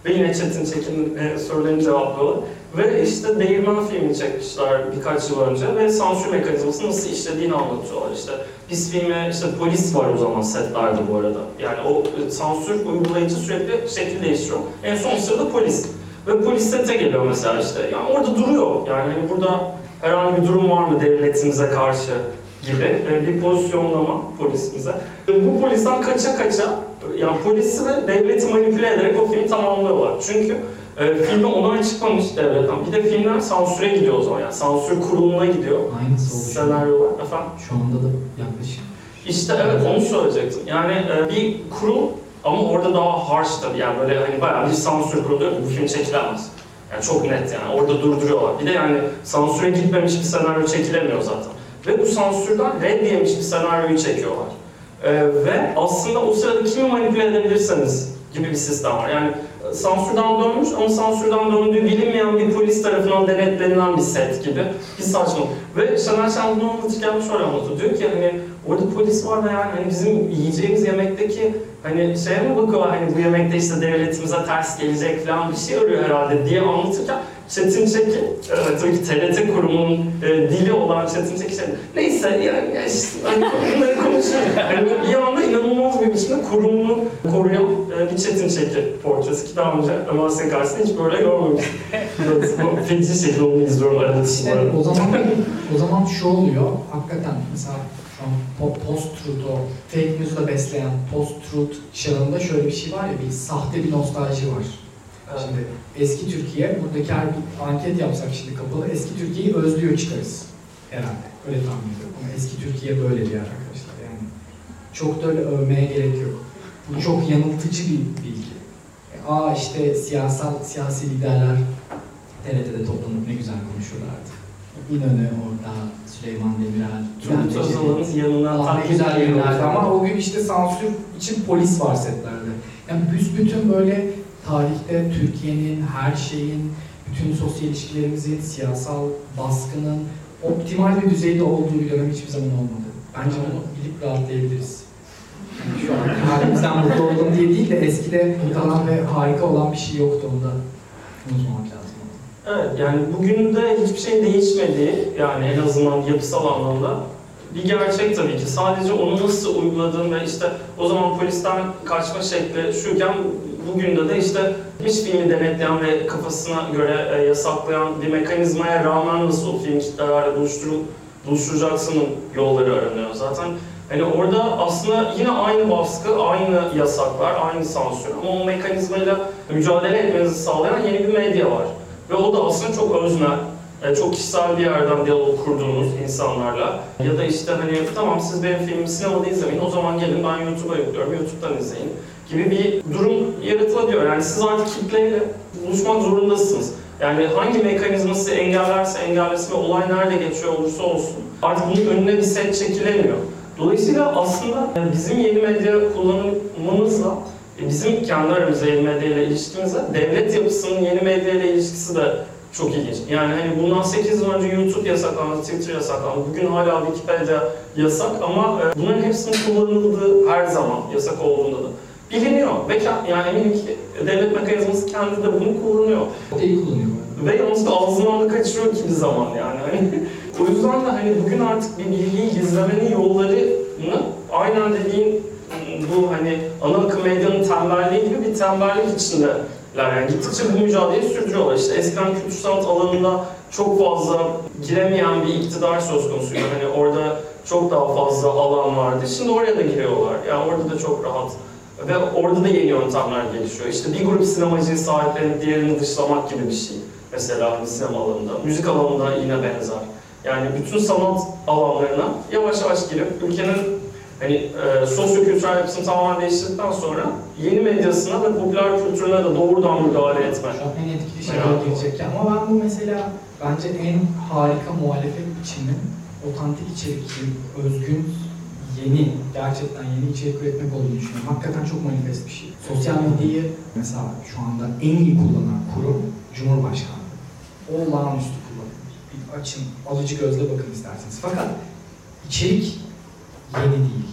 S3: ve yine Çetin Çekin'in e, sorularını cevaplıyorlar. Ve işte Değirmen filmi çekmişler birkaç yıl önce ve sansür mekanizması nasıl işlediğini anlatıyorlar. İşte biz filme, işte polis var o zaman setlerde bu arada. Yani o e, sansür uygulayıcı sürekli şekil değiştiriyor. En son sırada polis. Ve polis sete geliyor mesela işte. Yani orada duruyor. Yani burada herhangi bir durum var mı devletimize karşı gibi e, bir pozisyonlama polisimize. Bu polisten kaça kaça yani polisi ve devleti manipüle ederek o filmi tamamlıyorlar. Çünkü e, filme onay çıkmamış devletten. Bir de filmler sansüre gidiyor o zaman yani. Sansür kuruluna gidiyor.
S2: Aynısı oluyor.
S3: Senaryolar. Efendim?
S2: Şu anda da yaklaşık.
S3: İşte evet onu söyleyecektim. Yani e, bir kurul ama orada daha harsh tabii yani böyle hani bayağı bir sansür kuruluyor bu film çekilemez. Yani çok net yani orada durduruyorlar. Bir de yani sansüre gitmemiş bir senaryo çekilemiyor zaten. Ve bu sansürden red yemiş bir senaryoyu çekiyorlar. Ee, ve aslında o sırada kimi manipüle edebilirseniz gibi bir sistem var. Yani e, sansürden dönmüş ama sansürden döndüğü bilinmeyen bir polis tarafından denetlenilen bir set gibi bir saçma. Ve Şener Şen bunu anlatırken şöyle anlatıyor. Diyor ki hani orada polis var ve yani hani bizim yiyeceğimiz yemekteki hani şeye mi bakıyorlar hani bu yemekte işte devletimize ters gelecek falan bir şey arıyor herhalde diye anlatırken Çetin Çekin, e, tabii ki TRT kurumunun e, dili olan Çetin Çekin şey, neyse yani, yani işte, hani bunları konuşuyor. Yani bir anda inanılmaz bir biçimde kurumunu koruyan e, bir Çetin Çekin portresi ki daha önce Sen karşısında hiç böyle görmemiştim. evet, feci şekilde onu izliyorum arada
S2: işte, o zaman o zaman şu oluyor, hakikaten mesela şu an post-truth o fake news'la besleyen post-truth çağında şöyle bir şey var ya bir sahte bir nostalji var. Şimdi eski Türkiye, buradaki her bir anket yapsak şimdi kapalı, eski Türkiye'yi özlüyor çıkarız herhalde. Öyle tahmin ediyorum. Ama eski Türkiye böyle bir yer arkadaşlar. Yani çok da öyle övmeye gerek yok. Bu çok yanıltıcı bir bilgi. E, aa işte siyasal, siyasi liderler TRT'de toplanıp ne güzel konuşuyorlardı. İnönü orada, Süleyman Demirel,
S3: Turgut Özal'ın yanına
S2: ah, ne güzel günlerdi ama o gün işte sansür için polis var setlerde. Yani büsbütün böyle tarihte Türkiye'nin, her şeyin, bütün sosyal ilişkilerimizin, siyasal baskının optimal bir düzeyde olduğu bir dönem hiçbir zaman olmadı. Bence bunu bilip rahatlayabiliriz. Yani şu an halimizden mutlu oldum diye değil de eskide kalan ve harika olan bir şey yoktu onda. Unutmamak lazım.
S3: Evet yani bugün de hiçbir şey değişmedi yani en azından yapısal anlamda. Bir gerçek tabii ki. Sadece onu nasıl uyguladığın ve işte o zaman polisten kaçma şekli şuyken bugün de işte hiç filmi denetleyen ve kafasına göre e, yasaklayan bir mekanizmaya rağmen nasıl o film kitlelerle buluşturup buluşturacaksının yolları aranıyor. Zaten hani orada aslında yine aynı baskı, aynı yasaklar, aynı sansür ama o mekanizmayla mücadele etmenizi sağlayan yeni bir medya var. Ve o da aslında çok öznel, çok kişisel bir yerden diyalog kurduğunuz insanlarla ya da işte hani tamam siz benim filmimi sinemada izlemeyin o zaman gelin ben YouTube'a yüklüyorum, YouTube'dan izleyin gibi bir durum yaratılabiliyor. Yani siz artık kitleyle buluşmak zorundasınız. Yani hangi mekanizma sizi engellerse engellesin ve olay nerede geçiyor olursa olsun artık bunun önüne bir set çekilemiyor. Dolayısıyla aslında bizim yeni medya kullanımımızla bizim kendi aramızda yeni medya ile ilişkimizle devlet yapısının yeni medya ile ilişkisi de çok ilginç. Yani hani bundan 8 yıl önce YouTube yasaklandı, Twitter yasaklandı. Bugün hala Wikipedia yasak ama e, bunların hepsinin kullanıldığı her zaman yasak olduğunda da biliniyor. Ve yani eminim ki devlet mekanizması kendi de bunu kullanıyor.
S2: İyi kullanıyor.
S3: Ve yalnız da ağzından da kaçırıyor ki bir zaman yani. Hani, o yüzden de hani bugün artık bir bilgiyi gizlemenin yollarını aynen dediğin bu hani ana akım medyanın tembelliği gibi bir tembellik içinde yani gittikçe bu mücadeleyi sürdürüyorlar. İşte eskiden kültür sanat alanında çok fazla giremeyen bir iktidar söz konusuydu. Hani orada çok daha fazla alan vardı. Şimdi oraya da giriyorlar. Yani orada da çok rahat. Ve orada da yeni yöntemler gelişiyor. İşte bir grup sinemacıyı sahiplenip diğerini dışlamak gibi bir şey. Mesela sinema alanında. Müzik alanında yine benzer. Yani bütün sanat alanlarına yavaş yavaş girip ülkenin hani e, sosyo-kültürel yapısını tamamen değiştirdikten sonra yeni medyasına ve popüler kültürüne de doğrudan müdahale etme.
S2: An en etkili şeyler gelecek. Ama ben bu mesela bence en harika muhalefet biçimi otantik içerikli, özgün, yeni, gerçekten yeni içerik üretmek olduğunu düşünüyorum. Hakikaten çok manifest bir şey. Sosyal medyayı mesela şu anda en iyi kullanan kurum Cumhurbaşkanlığı. Olağanüstü kullanıyor. Bir açın, alıcı gözle bakın isterseniz. Fakat içerik yeni değil.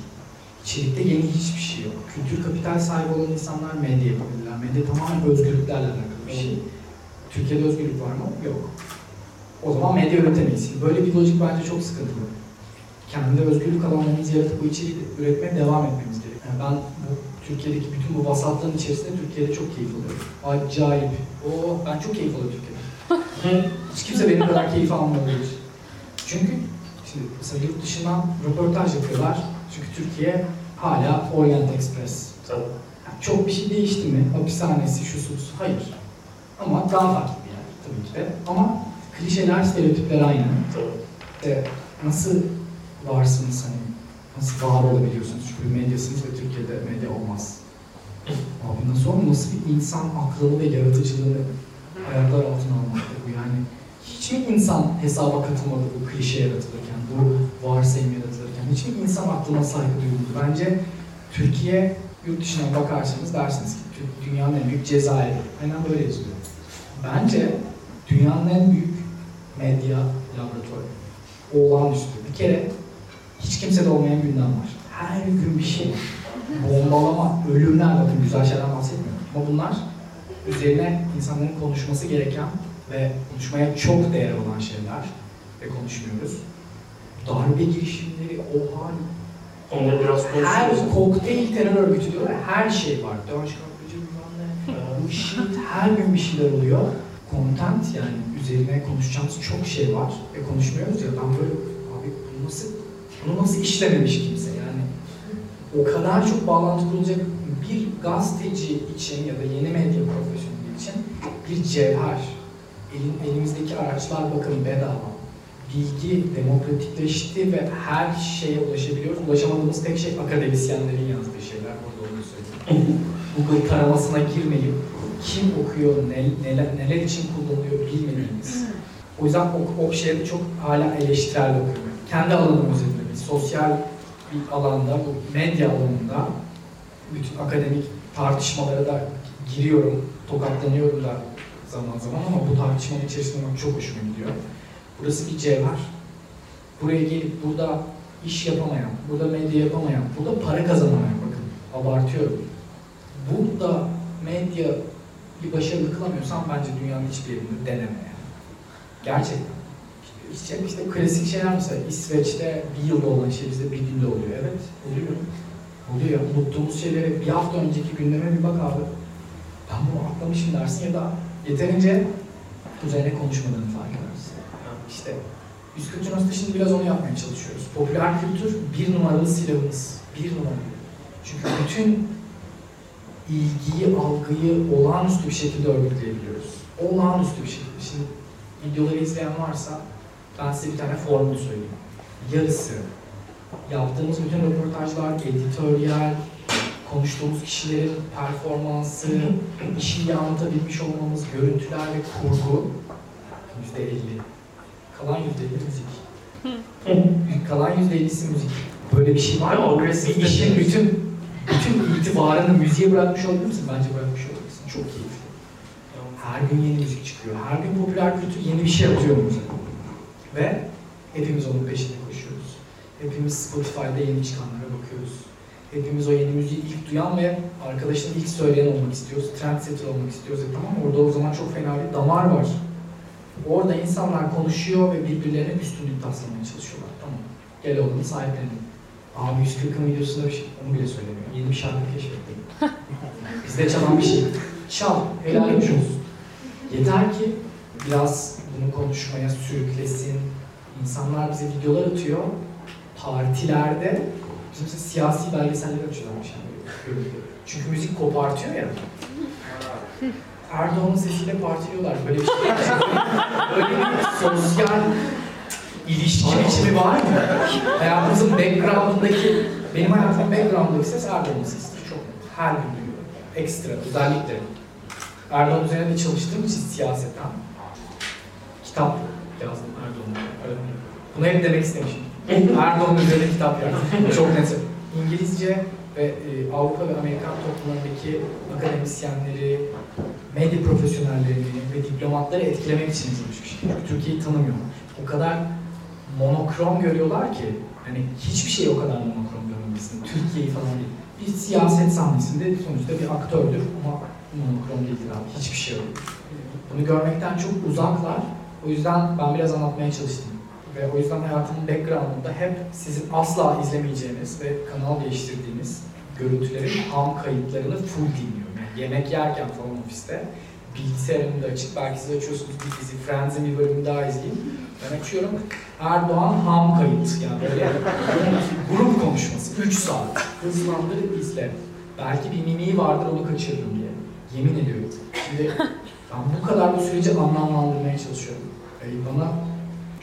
S2: İçerikte yeni hiçbir şey yok. Kültür kapital sahibi olan insanlar medya yapabilirler. Medya tamamen özgürlüklerle alakalı bir şey. Türkiye'de özgürlük var mı? Yok. O zaman medya üretemeyiz. Böyle bir lojik bence çok sıkıntılı. Kendi özgürlük alanlarımızı yaratıp bu içeriği üretmeye devam etmemiz gerekiyor. Yani ben bu Türkiye'deki bütün bu vasatlığın içerisinde Türkiye'de çok keyif alıyorum. Acayip. O ben çok keyif alıyorum Türkiye'de. Hiç kimse benim kadar keyif almıyor. Çünkü şimdi mesela yurt dışından röportaj yapıyorlar. Çünkü Türkiye hala Orient Express.
S3: Tabii.
S2: Yani çok bir şey değişti mi? Hapishanesi, şu su, Hayır. Ama daha farklı bir yer tabii ki de. Ama klişeler, stereotipler aynı.
S3: Tabii.
S2: İşte nasıl varsınız hani? Nasıl var olabiliyorsunuz? Çünkü medyasınız ve Türkiye'de medya olmaz. Abi nasıl olur? Nasıl bir insan aklını ve yaratıcılığını ayaklar altına almakta bu yani? Hiç mi insan hesaba katılmadı bu klişe yaratılırken, varsayım yaratılırken? Hiç mi insan aklına saygı duyuldu? Bence Türkiye yurt dışına bakarsanız dersiniz ki dünyanın en büyük Cezayir. Aynen böyle yazılıyor. Bence dünyanın en büyük medya laboratuvarı. Olağanüstü. Bir kere hiç kimsede olmayan gündem var. Her gün bir şey var. Bombalama, ölümler bakın güzel şeylerden bahsetmiyorum. Ama bunlar üzerine insanların konuşması gereken ve konuşmaya çok değer olan şeyler ve konuşmuyoruz. Darbe girişimleri, o hal,
S3: Onları biraz
S2: her
S3: konuşuruz.
S2: kokteyl terör örgütü diyorlar, her şey var. Dönüş kapıcı bilmem ne, bu shit, her gün bir şeyler oluyor. Content yani üzerine konuşacağımız çok şey var ve konuşmuyoruz ya ben böyle abi bunu nasıl bunu nasıl işlememiş kimse yani o kadar çok bağlantı kurulacak bir gazeteci için ya da yeni medya profesyoneli için bir cevher. Elin, elimizdeki araçlar bakın bedava. Bilgi demokratikleşti ve her şeye ulaşabiliyoruz. Ulaşamadığımız tek şey akademisyenlerin yazdığı şeyler. Burada onu söyleyeyim. Google taramasına girmeyip kim okuyor, ne, neler, neler için kullanılıyor bilmediğimiz. O yüzden o, o şeye çok hala eleştirel bakıyorum. Kendi alanım özelinde bir sosyal bir alanda, bu medya alanında bütün akademik tartışmalara da giriyorum, tokatlanıyorum da zaman zaman ama bu tartışmanın içerisinde çok hoşuma gidiyor. Burası bir cevher. Buraya gelip burada iş yapamayan, burada medya yapamayan, burada para kazanamayan bakın abartıyorum. Burada medya bir başarılı kılamıyorsan bence dünyanın hiçbir yerinde deneme yani. Gerçekten. İşte, işte klasik şeyler mesela İsveç'te bir yılda olan şey bizde bir günde oluyor. Evet, oluyor. Oluyor. Unuttuğumuz şeylere bir hafta önceki gündeme bir bak abi. Ben bunu atlamışım dersin ya da yeterince üzerine konuşmadığını fark edersin. İşte Üst kültür aslında şimdi biraz onu yapmaya çalışıyoruz. Popüler kültür bir numaralı silahımız. Bir numaralı. Çünkü bütün ilgiyi, algıyı olağanüstü bir şekilde örgütleyebiliyoruz. Olağanüstü bir şekilde. Şimdi videoları izleyen varsa ben size bir tane formül söyleyeyim. Yarısı yaptığımız bütün röportajlar, editoryal, konuştuğumuz kişilerin performansı, işi anlatabilmiş olmamız, görüntüler ve kurgu yüzde elli. Kalan yüzde elli müzik. Kalan yüzde ellisi müzik. Böyle bir şey var mı?
S3: Agresif
S2: işin bütün bütün itibarını müziğe bırakmış olabilir misin? Bence bırakmış olabilirsin. Çok keyifli. Her gün yeni müzik çıkıyor. Her gün popüler kültür yeni bir şey atıyor müzik. Ve hepimiz onun peşinde koşuyoruz. Hepimiz Spotify'da yeni çıkanlara bakıyoruz. Hepimiz o yeni müziği ilk duyan ve arkadaşın ilk söyleyen olmak istiyoruz. Trendsetter olmak istiyoruz. E tamam orada o zaman çok fena bir damar var. Orada insanlar konuşuyor ve birbirlerine üstünlük taslamaya çalışıyorlar. Tamam. Gel oğlum sahiplenin. Abi 140'ın videosunda bir şey, onu bile söylemiyor. Yeni bir şarkı keşfettim. Bizde çalan bir şey. Çal, helal olsun. Yeter ki biraz bunu konuşmaya sürüklesin. İnsanlar bize videolar atıyor. Partilerde bizim siyasi belgeseller açıyorlarmış yani. Çünkü müzik kopartıyor ya. Erdoğan'ın sesiyle partiliyorlar. Böyle bir şey. Böyle bir sosyal ilişki biçimi var mı? Hayatımızın background'ındaki, benim hayatımın background'ındaki ses Erdoğan'ın sesidir. Çok. Her gün duyuyorum. Ekstra, özellikle. Erdoğan üzerine de çalıştığım için siyaseten kitap yazdım Erdoğan'a. Öyle? Bunu hep demek istemişim. Erdoğan üzerine kitap yazdım. Çok net. İngilizce ve e, Avrupa ve Amerikan toplumlarındaki akademisyenleri, medya profesyonellerini ve diplomatları etkilemek için yazılmış bir şey. Türkiye'yi tanımıyorlar. O kadar monokrom görüyorlar ki, hani hiçbir şey o kadar monokrom görmemesin. Türkiye'yi falan değil. Bir siyaset sahnesinde sonuçta bir aktördür ama monokrom değildir abi. Hiçbir şey yok. Bunu görmekten çok uzaklar. O yüzden ben biraz anlatmaya çalıştım. Ve o yüzden hayatımın background'ında hep sizin asla izlemeyeceğiniz ve kanal değiştirdiğiniz görüntülerin ham kayıtlarını full dinliyorum. Yani yemek yerken falan ofiste bilgisayarım da açık. Belki siz açıyorsunuz bir dizi, Friends'in bir bölümünü daha izleyin. Ben açıyorum. Erdoğan ham kayıt. Yani böyle grup konuşması. 3 saat. Hızlandırıp izle. Belki bir mimiği vardır onu kaçırırım diye. Yemin ediyorum. Şimdi ben bu kadar bu süreci anlamlandırmaya çalışıyorum. Ee, bana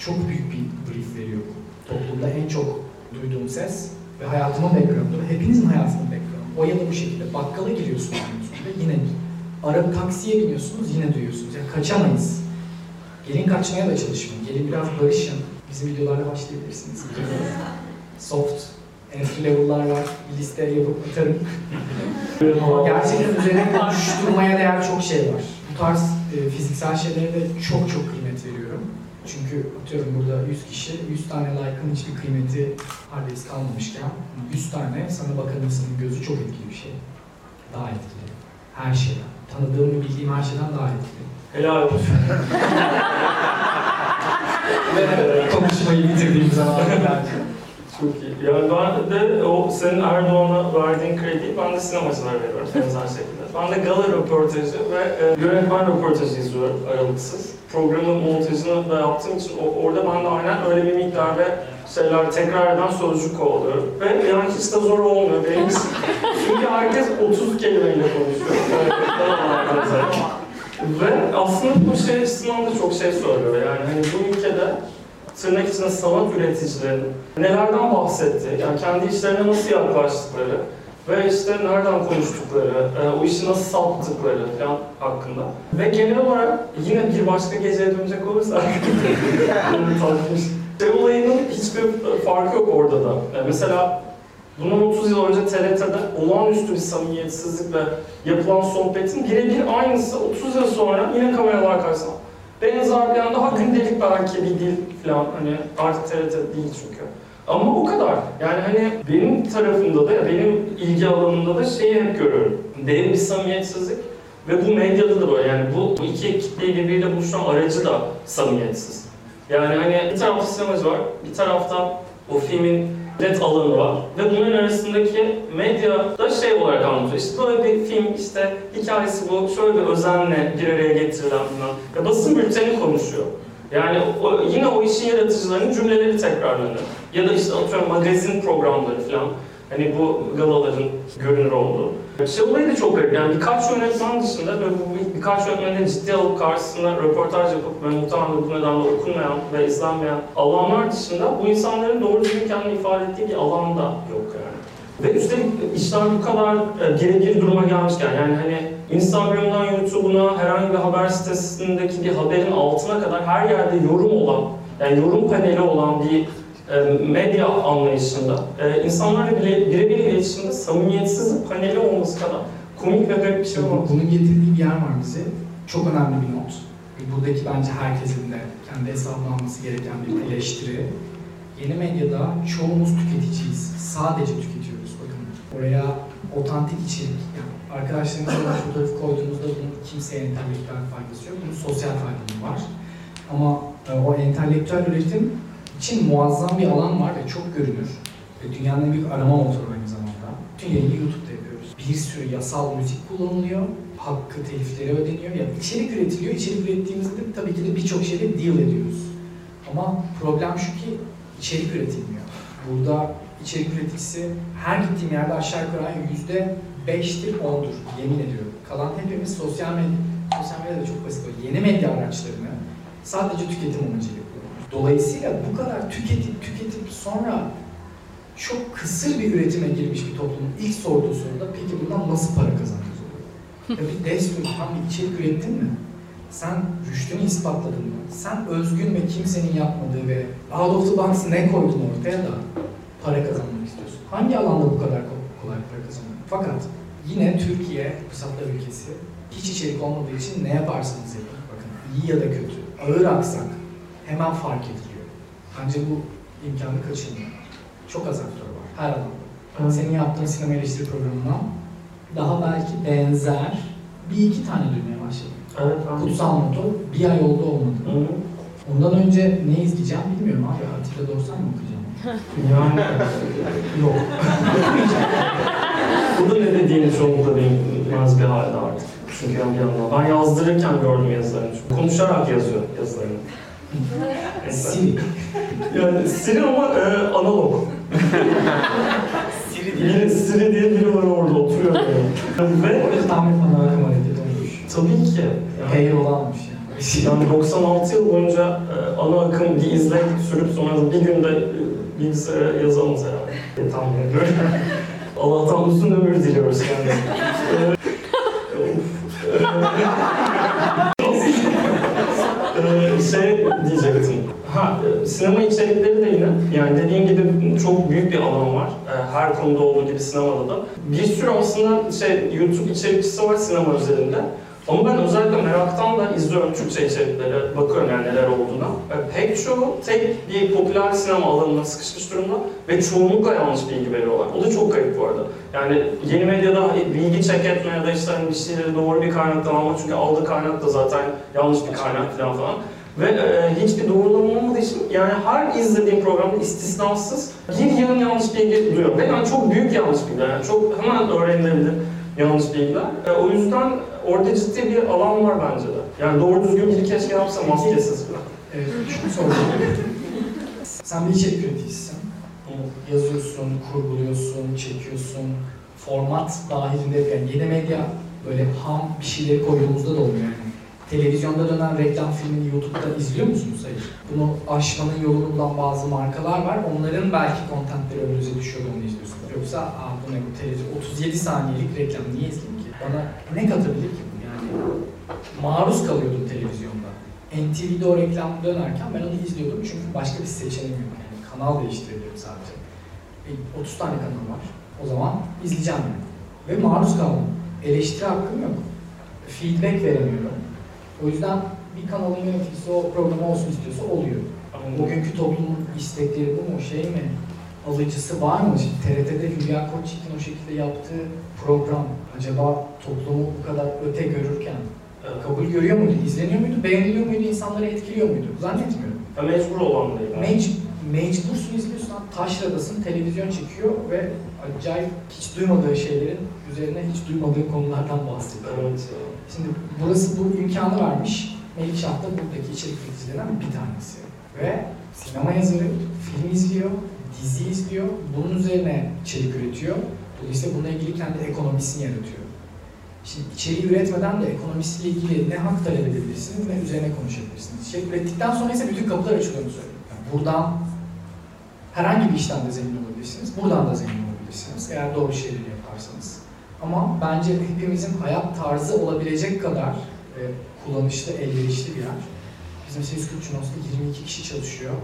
S2: çok büyük bir brief veriyor. Toplumda en çok duyduğum ses ve hayatımın background'u ve hepinizin hayatının background'u. O ya da bu şekilde. Bakkala giriyorsunuz yine Araba taksiye biniyorsunuz yine duyuyorsunuz. Yani kaçamayız. Gelin kaçmaya da çalışmayın. Gelin biraz barışın. Bizim videolarla başlayabilirsiniz. Soft, entry level'lar var. Bir liste yapıp atarım. Gerçekten üzerine konuşturmaya değer çok şey var. Bu tarz e, fiziksel şeylere de çok çok kıymet veriyorum. Çünkü atıyorum burada 100 kişi, 100 tane like'ın hiçbir kıymeti neredeyse kalmamışken 100 tane sana bakan insanın gözü çok etkili bir şey. Daha etkili. Her şeyden. Tanıdığım ve bildiğim her şeyden daha etkili.
S3: Helal olsun.
S2: Ve konuşmayı bitirdiğim zaman bence.
S3: Çok iyi. Yani ben de o senin Erdoğan'a verdiğin krediyi ben de sinemacılara veriyorum benzer şekilde. Ben de gala röportajı ve e, yönetmen röportajı izliyorum aralıksız. Programın montajını da yaptığım için o, orada ben de aynen öyle bir miktarda şeyler tekrar eden sözcük kovalıyorum. Ve yani hiç de zor olmuyor benim için. Çünkü herkes 30 kelimeyle konuşuyor. Ve aslında bu şey açısından da çok şey söylüyor. Yani hani bu ülkede tırnak içinde sanat üreticilerinin nelerden bahsetti, yani kendi işlerine nasıl yaklaştıkları ve işte nereden konuştukları, e, o işi nasıl saptıkları falan hakkında. Ve genel olarak yine bir başka geceye dönecek olursak, şey olayının hiçbir farkı yok orada da. Yani mesela Bundan 30 yıl önce TRT'de olağanüstü bir samimiyetsizlik ve yapılan sohbetin birebir aynısı 30 yıl sonra yine kameralar karşısında. Benzer bir an daha gündelik belki bir dil falan hani artık TRT değil çünkü. Ama o kadar. Yani hani benim tarafımda da benim ilgi alanımda da şeyi hep görüyorum. Derin bir samimiyetsizlik ve bu medyada da böyle yani bu, bu iki kitleyi birbiriyle buluşturan aracı da samimiyetsiz. Yani hani bir tarafta sinemacı var, bir tarafta o filmin net alanı var ve bunların arasındaki medya da şey olarak anlatıyor. İşte böyle bir film işte hikayesi bu, şöyle bir özenle bir araya getirilen falan. Ya basın bülteni konuşuyor. Yani o, yine o işin yaratıcılarının cümleleri tekrarlanıyor. Ya da işte atıyorum magazin programları falan. Hani bu galaların görünür olduğu. Şey olayı da çok garip. Yani birkaç yönetmen dışında böyle bu birkaç yönetmeni ciddi alıp karşısında röportaj yapıp ve muhtemelen bu nedenle okunmayan ve izlenmeyen alanlar dışında bu insanların doğru düzgün kendini ifade ettiği bir alan da yok yani. Ve üstelik işler bu kadar e, birebir duruma gelmişken yani hani Instagram'dan YouTube'una herhangi bir haber sitesindeki bir haberin altına kadar her yerde yorum olan yani yorum paneli olan bir medya anlayışında e, insanlarla bile birebir iletişimde samimiyetsiz bir paneli olması kadar komik ve garip bir şey var.
S2: Bunun getirdiği bir yer var bize. Çok önemli bir not. Buradaki bence herkesin de kendi hesabına alması gereken bir eleştiri. Yeni medyada çoğumuz tüketiciyiz. Sadece tüketiyoruz. Bakın oraya otantik içerik, yani arkadaşlarımızla fotoğrafı koyduğumuzda bunun kimseye entelektüel faydası yok. Bunun sosyal faydası var. Ama e, o entelektüel üretim için muazzam bir alan var ve çok görünür. Ve dünyanın en büyük arama motoru aynı zamanda. Bütün yayını YouTube'da yapıyoruz. Bir sürü yasal müzik kullanılıyor. Hakkı telifleri ödeniyor. Yani içerik üretiliyor. İçerik ürettiğimizde tabii ki de birçok şeyle deal ediyoruz. Ama problem şu ki içerik üretilmiyor. Burada içerik üreticisi her gittiğim yerde aşağı yukarı yüzde beştir, ondur. Yemin ediyorum. Kalan hepimiz sosyal medya, sosyal medya da çok basit yeni medya araçlarını sadece tüketim amacıyla. Dolayısıyla bu kadar tüketip tüketip sonra çok kısır bir üretime girmiş bir toplumun ilk sorduğu soruda peki bundan nasıl para kazanacağız oluyor? Ya bir destur, tam bir içerik ürettin mi? Sen rüştünü ispatladın mı? Sen özgün ve kimsenin yapmadığı ve out of the box ne koydun ortaya da para kazanmak istiyorsun? Hangi alanda bu kadar kolay para kazanmak? Fakat yine Türkiye fırsatlar ülkesi hiç içerik olmadığı için ne yaparsanız yapın. Bakın iyi ya da kötü, ağır aksak hemen fark ediliyor. Bence bu imkanı kaçırmıyor. Çok az aktör var her alanda. Senin yaptığın sinema eleştiri programından daha belki benzer bir iki tane duymaya başladım.
S3: Evet, ben
S2: Kutsal Motor bir ay oldu olmadı.
S3: Hı hı.
S2: Ondan önce ne izleyeceğim bilmiyorum abi. Atilla Dorsan mı okuyacağım?
S3: Yani
S2: Yok.
S3: bu da ne dediğini çoğunlukla bilmez bir halde artık. Çünkü yani bir yandan ben yazdırırken gördüm yazılarını. Konuşarak yazıyor yazılarını.
S2: Siri.
S3: Yani Siri ama e, analog.
S1: Siri
S3: Biri, Siri diye biri var orada oturuyor yani. Ve
S2: Orada tahmin bana akım hareketi olmuş.
S3: tabii ki.
S2: Hayır olanmış yani.
S3: yani 96 yıl boyunca e, ana akım bir izlek sürüp sonra bir günde e, bilgisayara yazamaz herhalde. diye tahmin ediyorum. Allah'tan uzun ömür diliyoruz kendisine. E, Ee, şey diyecektim. Ha, sinema içerikleri de yine, yani dediğim gibi çok büyük bir alan var. Ee, Her konuda olduğu gibi sinemada da. Bir sürü aslında şey YouTube içerikçisi var sinema üzerinde. Ama ben özellikle meraktan da izliyorum Türkçe içeriklere, bakıyorum yani neler olduğuna. Ee, Pek çoğu tek bir popüler sinema alanına sıkışmış durumda ve çoğunlukla yanlış bilgi veriyorlar. O da çok garip bu arada. Yani yeni medyada bilgi check etme ya da işte hani bir şeyleri doğru bir kaynaktan alma çünkü aldığı kaynak da zaten yanlış bir kaynak falan falan. Ve e, hiçbir doğrulama olmadığı için yani her izlediğim programda istisnasız bir yığın yanlış bilgi duyuyorum. Ve yani çok büyük yanlış bilgiler, yani çok hemen öğrenilebilir yanlış bilgiler. E, o yüzden orada ciddi bir alan var bence de. Yani doğru düzgün biri keşke yapsa maskesiz falan.
S2: Evet, şunu soracağım. Sen bir içerik üreticisisin. Yazıyorsun, kurguluyorsun, çekiyorsun. Format dahilinde yani yeni medya böyle ham bir şeyleri koyduğumuzda da oluyor yani. Televizyonda dönen reklam filmini YouTube'da izliyor musunuz? Hayır. Bunu aşmanın yolunu bulan bazı markalar var. Onların belki kontentleri önünüze düşüyor onu izliyorsunuz. Yoksa Aa, bu ne bu televizyon 37 saniyelik reklam niye izleyeyim ki? Bana ne katabilir ki bu yani? Maruz kalıyordum televizyonda. NTV'de o reklam dönerken ben onu izliyordum çünkü başka bir seçeneğim yok. Yani kanal değiştirebilirim sadece. E, 30 tane kanal var. O zaman izleyeceğim yani. Ve maruz kaldım. Eleştiri hakkım yok. Feedback veremiyorum. O yüzden bir kanalın yöneticisi o programı olsun istiyorsa oluyor. Bugünkü toplumun istekleri bu mu, şey mi? Alıcısı var mı? Şimdi TRT'de Hülya Koçyiğit'in o şekilde yaptığı program acaba toplumu bu kadar öte görürken
S3: Evet.
S2: kabul görüyor muydu, izleniyor muydu, beğeniliyor muydu, insanları etkiliyor muydu? Zannetmiyorum.
S3: Ya mecbur olan değil.
S2: Mec mecbursun izliyorsun, taşradasın, televizyon çekiyor ve acayip hiç duymadığı şeylerin üzerine hiç duymadığı konulardan bahsediyor.
S3: Evet.
S2: Şimdi burası bu imkanı vermiş. Melikşah da buradaki içerik üreticilerinden bir tanesi. Ve sinema yazarı, film izliyor, dizi izliyor, bunun üzerine içerik üretiyor. Dolayısıyla bununla ilgili kendi ekonomisini yaratıyor. Şimdi içeriği üretmeden de ekonomisiyle ilgili ne hak talep edebilirsiniz ne üzerine konuşabilirsiniz. İçerik ürettikten sonra ise bütün kapılar açılıyor söylüyor. Yani buradan herhangi bir işten de zengin olabilirsiniz, buradan da zengin olabilirsiniz eğer doğru şeyleri yaparsanız. Ama bence hepimizin hayat tarzı olabilecek kadar e, kullanışlı, elverişli bir yer. Bizim Seskut Cunos'ta 22 kişi çalışıyor.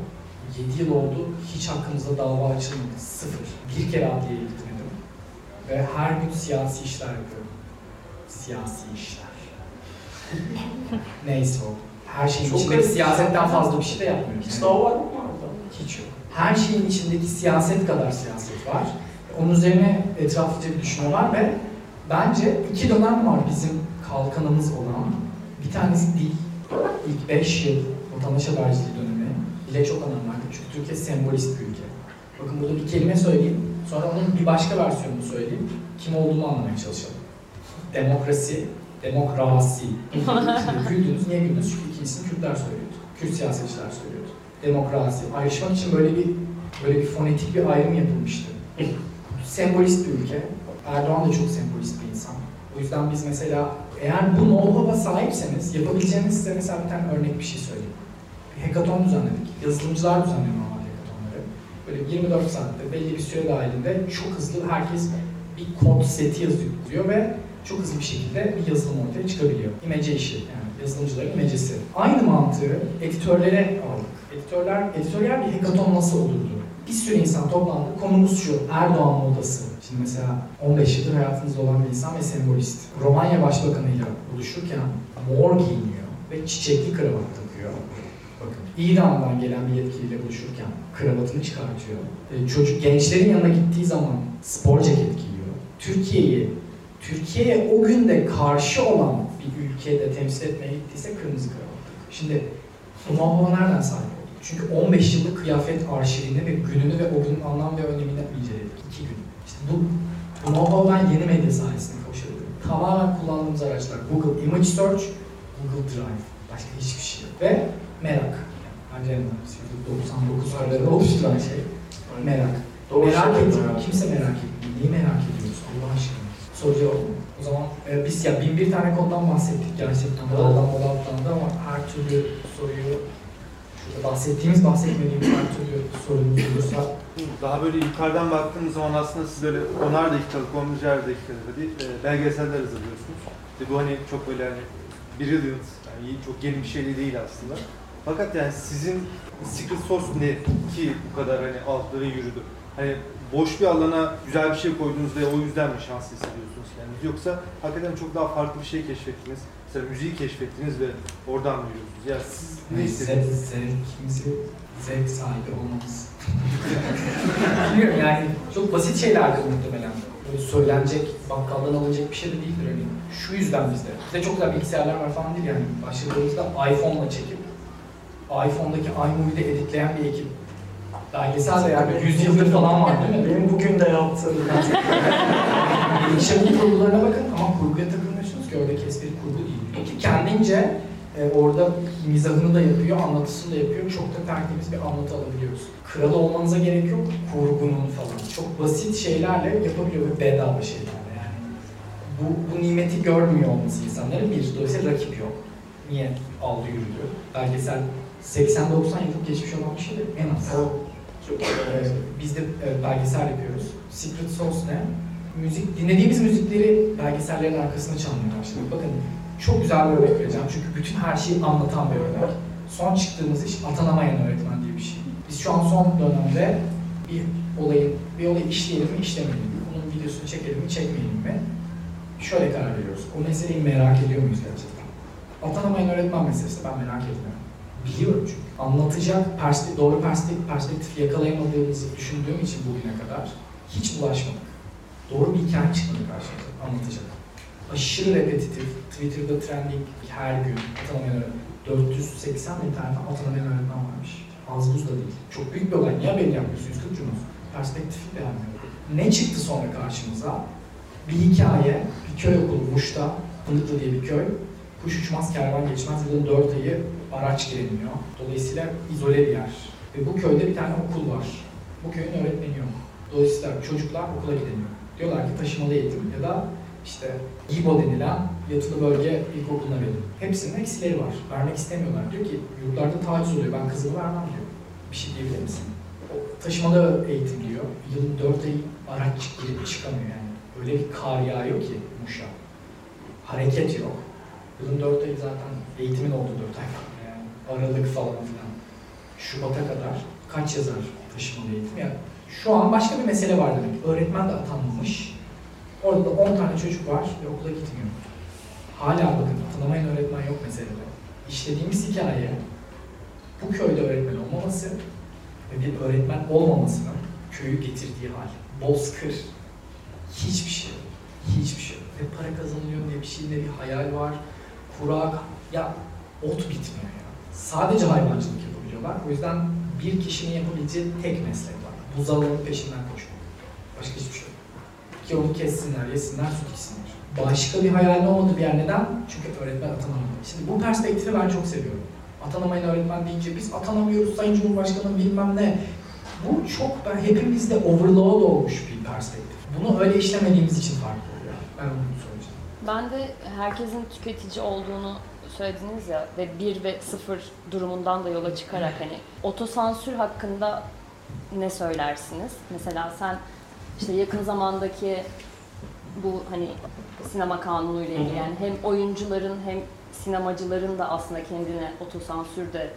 S2: 7 yıl oldu, hiç hakkımızda dava açılmadı. Sıfır. Bir kere adliyeye gitmedim. Ve her gün siyasi işler yapıyorum. Siyasi işler. Neyse o. Her şeyin
S3: Çok
S2: içindeki siyasetten fazla bir şey de yapmıyorum.
S3: Hiç dava var mı orada?
S2: Hiç yok. Her şeyin içindeki siyaset kadar siyaset var. Onun üzerine etraflıca bir düşünme var ve bence iki dönem var bizim kalkanımız olan. Bir tanesi dil. İlk 5 yıl vatandaş haberciliği dönemi dile çok önem verdi. Çünkü Türkiye sembolist bir ülke. Bakın burada bir kelime söyleyeyim. Sonra onun bir başka versiyonunu söyleyeyim. Kim olduğumu anlamaya çalışalım. Demokrasi, demokrasi. Güldünüz. Niye güldünüz? Çünkü ikincisini Kürtler söylüyordu. Kürt siyasetçiler söylüyordu. Demokrasi. Ayrışmak için böyle bir böyle bir fonetik bir ayrım yapılmıştı. Sembolist bir ülke. Erdoğan da çok sembolist bir insan. O yüzden biz mesela eğer bu know-how'a sahipseniz yapabileceğiniz size mesela bir tane örnek bir şey söyleyeyim. Bir hackathon düzenledik. Yazılımcılar düzenliyor normalde hackathonları. Böyle 24 saatte belli bir süre dahilinde çok hızlı herkes bir kod seti yazıyor ve çok hızlı bir şekilde bir yazılım ortaya çıkabiliyor. İmece işi yani yazılımcıların imecesi. Aynı mantığı editörlere aldık. Editörler, editoryal bir hackathon nasıl olurdu? Bir sürü insan toplandı. Konumuz şu, Erdoğan modası. Şimdi mesela 15 yıldır hayatınızda olan bir insan ve sembolist. Romanya Başbakanı'yla buluşurken mor giyiniyor ve çiçekli kravat takıyor. Bakın İran'dan gelen bir yetkiliyle buluşurken kravatını çıkartıyor. E, çocuk gençlerin yanına gittiği zaman spor ceket giyiyor. Türkiye'yi Türkiye'ye o günde karşı olan bir ülkede temsil etmeye gittiyse kırmızı kravat. Şimdi bu know nereden sahip oldu? Çünkü 15 yıllık kıyafet arşivini ve gününü ve o günün anlam ve önemini inceledik. İki gün. Bu, bu know ben yeni medya sayesinde kavuşabiliyorum. Tamamen kullandığımız araçlar Google Image Search, Google Drive. Başka hiçbir şey yok. Ve merak. Yani Adrenalin, 99 soruları oluşturan şey. Merak.
S3: Doğru
S2: merak etmiyor.
S3: herhalde.
S2: Kimse merak etmiyor. Neyi merak ediyoruz Allah aşkına? Soru cevap? O zaman e, biz ya bin bir tane konudan bahsettik gerçekten. Daldan molatlandı ama her türlü soruyu bahsettiğimiz bahsetmediğimiz her türlü sorunuz olursa
S4: Daha böyle yukarıdan baktığımız zaman aslında siz böyle onar dakikalık, onlucar dakikalık bir e, belgeseller hazırlıyorsunuz. İşte bu hani çok böyle hani brilliant, yani çok yeni bir şey de değil aslında. Fakat yani sizin secret sauce ne ki bu kadar hani altları yürüdü? Hani boş bir alana güzel bir şey koydunuz ve o yüzden mi şanslı hissediyorsunuz kendinizi? Yoksa hakikaten çok daha farklı bir şey keşfettiniz. Mesela müziği keşfettiniz ve oradan mı yürüyorsunuz? Ya siz ne
S2: zevk,
S4: hissediyorsunuz?
S2: zevkimizi zevk sahibi olmamız. Bilmiyorum yani çok basit şeylerdir muhtemelen. Böyle söylenecek, bakkaldan alınacak bir şey de değildir hani. Şu yüzden bizde. Bizde çok güzel bilgisayarlar var falan değil yani. Başladığımızda iPhone'la çekip iPhone'daki iMovie'de editleyen bir ekip. Belgesel de yani 100 yıldır falan var değil mi?
S3: Benim bugün de yaptığım
S2: Bilgisayarın kurgularına bakın ama kurguya takılmıyorsunuz ki oradaki espri kurgu kendince e, orada mizahını da yapıyor, anlatısını da yapıyor. Çok da tertemiz bir anlatı alabiliyoruz. Kral olmanıza gerek yok, kurgunun falan. Çok basit şeylerle yapabiliyor ve bedava şeylerle yani. Bu, bu nimeti görmüyor olması insanların bir. Dolayısıyla rakip yok. Niye aldı yürüdü? Belgesel 80-90 yıllık geçmiş olan bir şeydir en az.
S3: Çok
S2: Ee, biz de e, belgesel yapıyoruz. Secret Sauce ne? Müzik, dinlediğimiz müzikleri belgesellerin arkasında çalmaya başladık. Bakın çok güzel bir örnek vereceğim çünkü bütün her şeyi anlatan bir örnek. Son çıktığımız iş atanamayan öğretmen diye bir şey. Biz şu an son dönemde bir olayın, bir olayı işleyelim mi, işlemeyelim mi? Bunun videosunu çekelim mi, çekmeyelim mi? Şöyle karar veriyoruz. O meseleyi merak ediyor muyuz gerçekten? Atanamayan öğretmen meselesi ben merak etmiyorum. Biliyorum çünkü. Anlatacak perspektif, doğru perspektif, perspektif yakalayamadığımızı düşündüğüm için bugüne kadar hiç bulaşmadık. Doğru bir hikaye çıkmadı karşımıza anlatacak. Aşırı repetitif, Twitter'da trending her gün atanamayan öğretmen. 480 bin tane atanamayan öğretmen varmış. Az buz da değil. Çok büyük bir olay. Niye haberini yapmıyorsun? 140 cumhur. Perspektifi beğenmiyorum. Ne çıktı sonra karşımıza? Bir hikaye, bir köy okulu Muş'ta, Fındıklı diye bir köy. Kuş uçmaz, kervan geçmez. Yılın 4 ayı araç giremiyor. Dolayısıyla izole bir yer. Ve bu köyde bir tane okul var. Bu köyün öğretmeni yok. Dolayısıyla çocuklar okula gidemiyor. Diyorlar ki taşımalı eğitim ya da işte GİBO denilen yatılı bölge ilkokuluna verin. Hepsinin eksileri var. Vermek istemiyorlar. Diyor ki yurtlarda taciz oluyor. Ben kızımı vermem diyor. Bir şey diyebilir misin? O taşımalı eğitim diyor. Yılın 4 ayı araç girip çıkamıyor yani. Öyle bir kar yağıyor ki Muş'a. Hareket yok. Yılın 4 ayı zaten eğitimin olduğu 4 ay falan yani. Aralık falan filan. Şubat'a kadar kaç yazar taşımalı eğitim? Yani şu an başka bir mesele var demek. Öğretmen de atanmamış. Orada da 10 tane çocuk var ve okula gitmiyor. Hala bakın atanamayan öğretmen yok meselede. İşlediğimiz hikaye bu köyde öğretmen olmaması ve bir öğretmen olmamasının köyü getirdiği hal. Bozkır. Hiçbir şey yok. Hiçbir şey yok. Ne para kazanılıyor, ne bir şey, ne bir hayal var. Kurak. Ya ot bitmiyor ya. Sadece hayvancılık yapabiliyorlar. O yüzden bir kişinin yapabileceği tek meslek var. Buzdolabının peşinden koşmak. Başka hiçbir şey yok. Ki onu kessinler, yesinler, süt içsinler. Başka bir hayalin olmadığı bir yer neden? Çünkü öğretmen atanamadı. Şimdi bu perspektifi ben çok seviyorum. Atanamayan öğretmen deyince biz atanamıyoruz Sayın Cumhurbaşkanım bilmem ne. Bu çok ben hepimizde overload olmuş bir perspektif. Bunu öyle işlemediğimiz için farklı oluyor. Ben onu söyleyeceğim.
S5: Ben de herkesin tüketici olduğunu söylediniz ya ve bir ve sıfır durumundan da yola çıkarak hani otosansür hakkında ne söylersiniz? Mesela sen işte yakın zamandaki bu hani sinema kanunu ile ilgili yani hem oyuncuların hem sinemacıların da aslında kendine otosansür de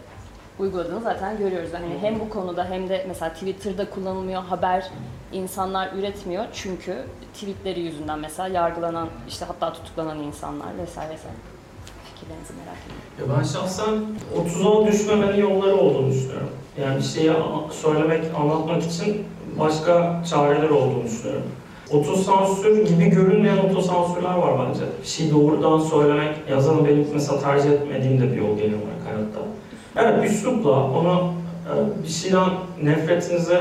S5: uyguladığını zaten görüyoruz. Yani hem bu konuda hem de mesela Twitter'da kullanılmıyor haber insanlar üretmiyor çünkü tweetleri yüzünden mesela yargılanan işte hatta tutuklanan insanlar vesaire vesaire. Fikirlerinizi merak ediyorum.
S3: Ya ben şahsen 30'a düşmemenin yolları olduğunu düşünüyorum. Yani bir şeyi söylemek, anlatmak için başka çareler olduğunu düşünüyorum. Otosansür gibi görünmeyen otosansürler var bence. Bir şeyi doğrudan söylemek, yazanı benim mesela tercih etmediğim de bir yol genel olarak hayatta. Evet, üslupla onu bir şeyden nefretinizi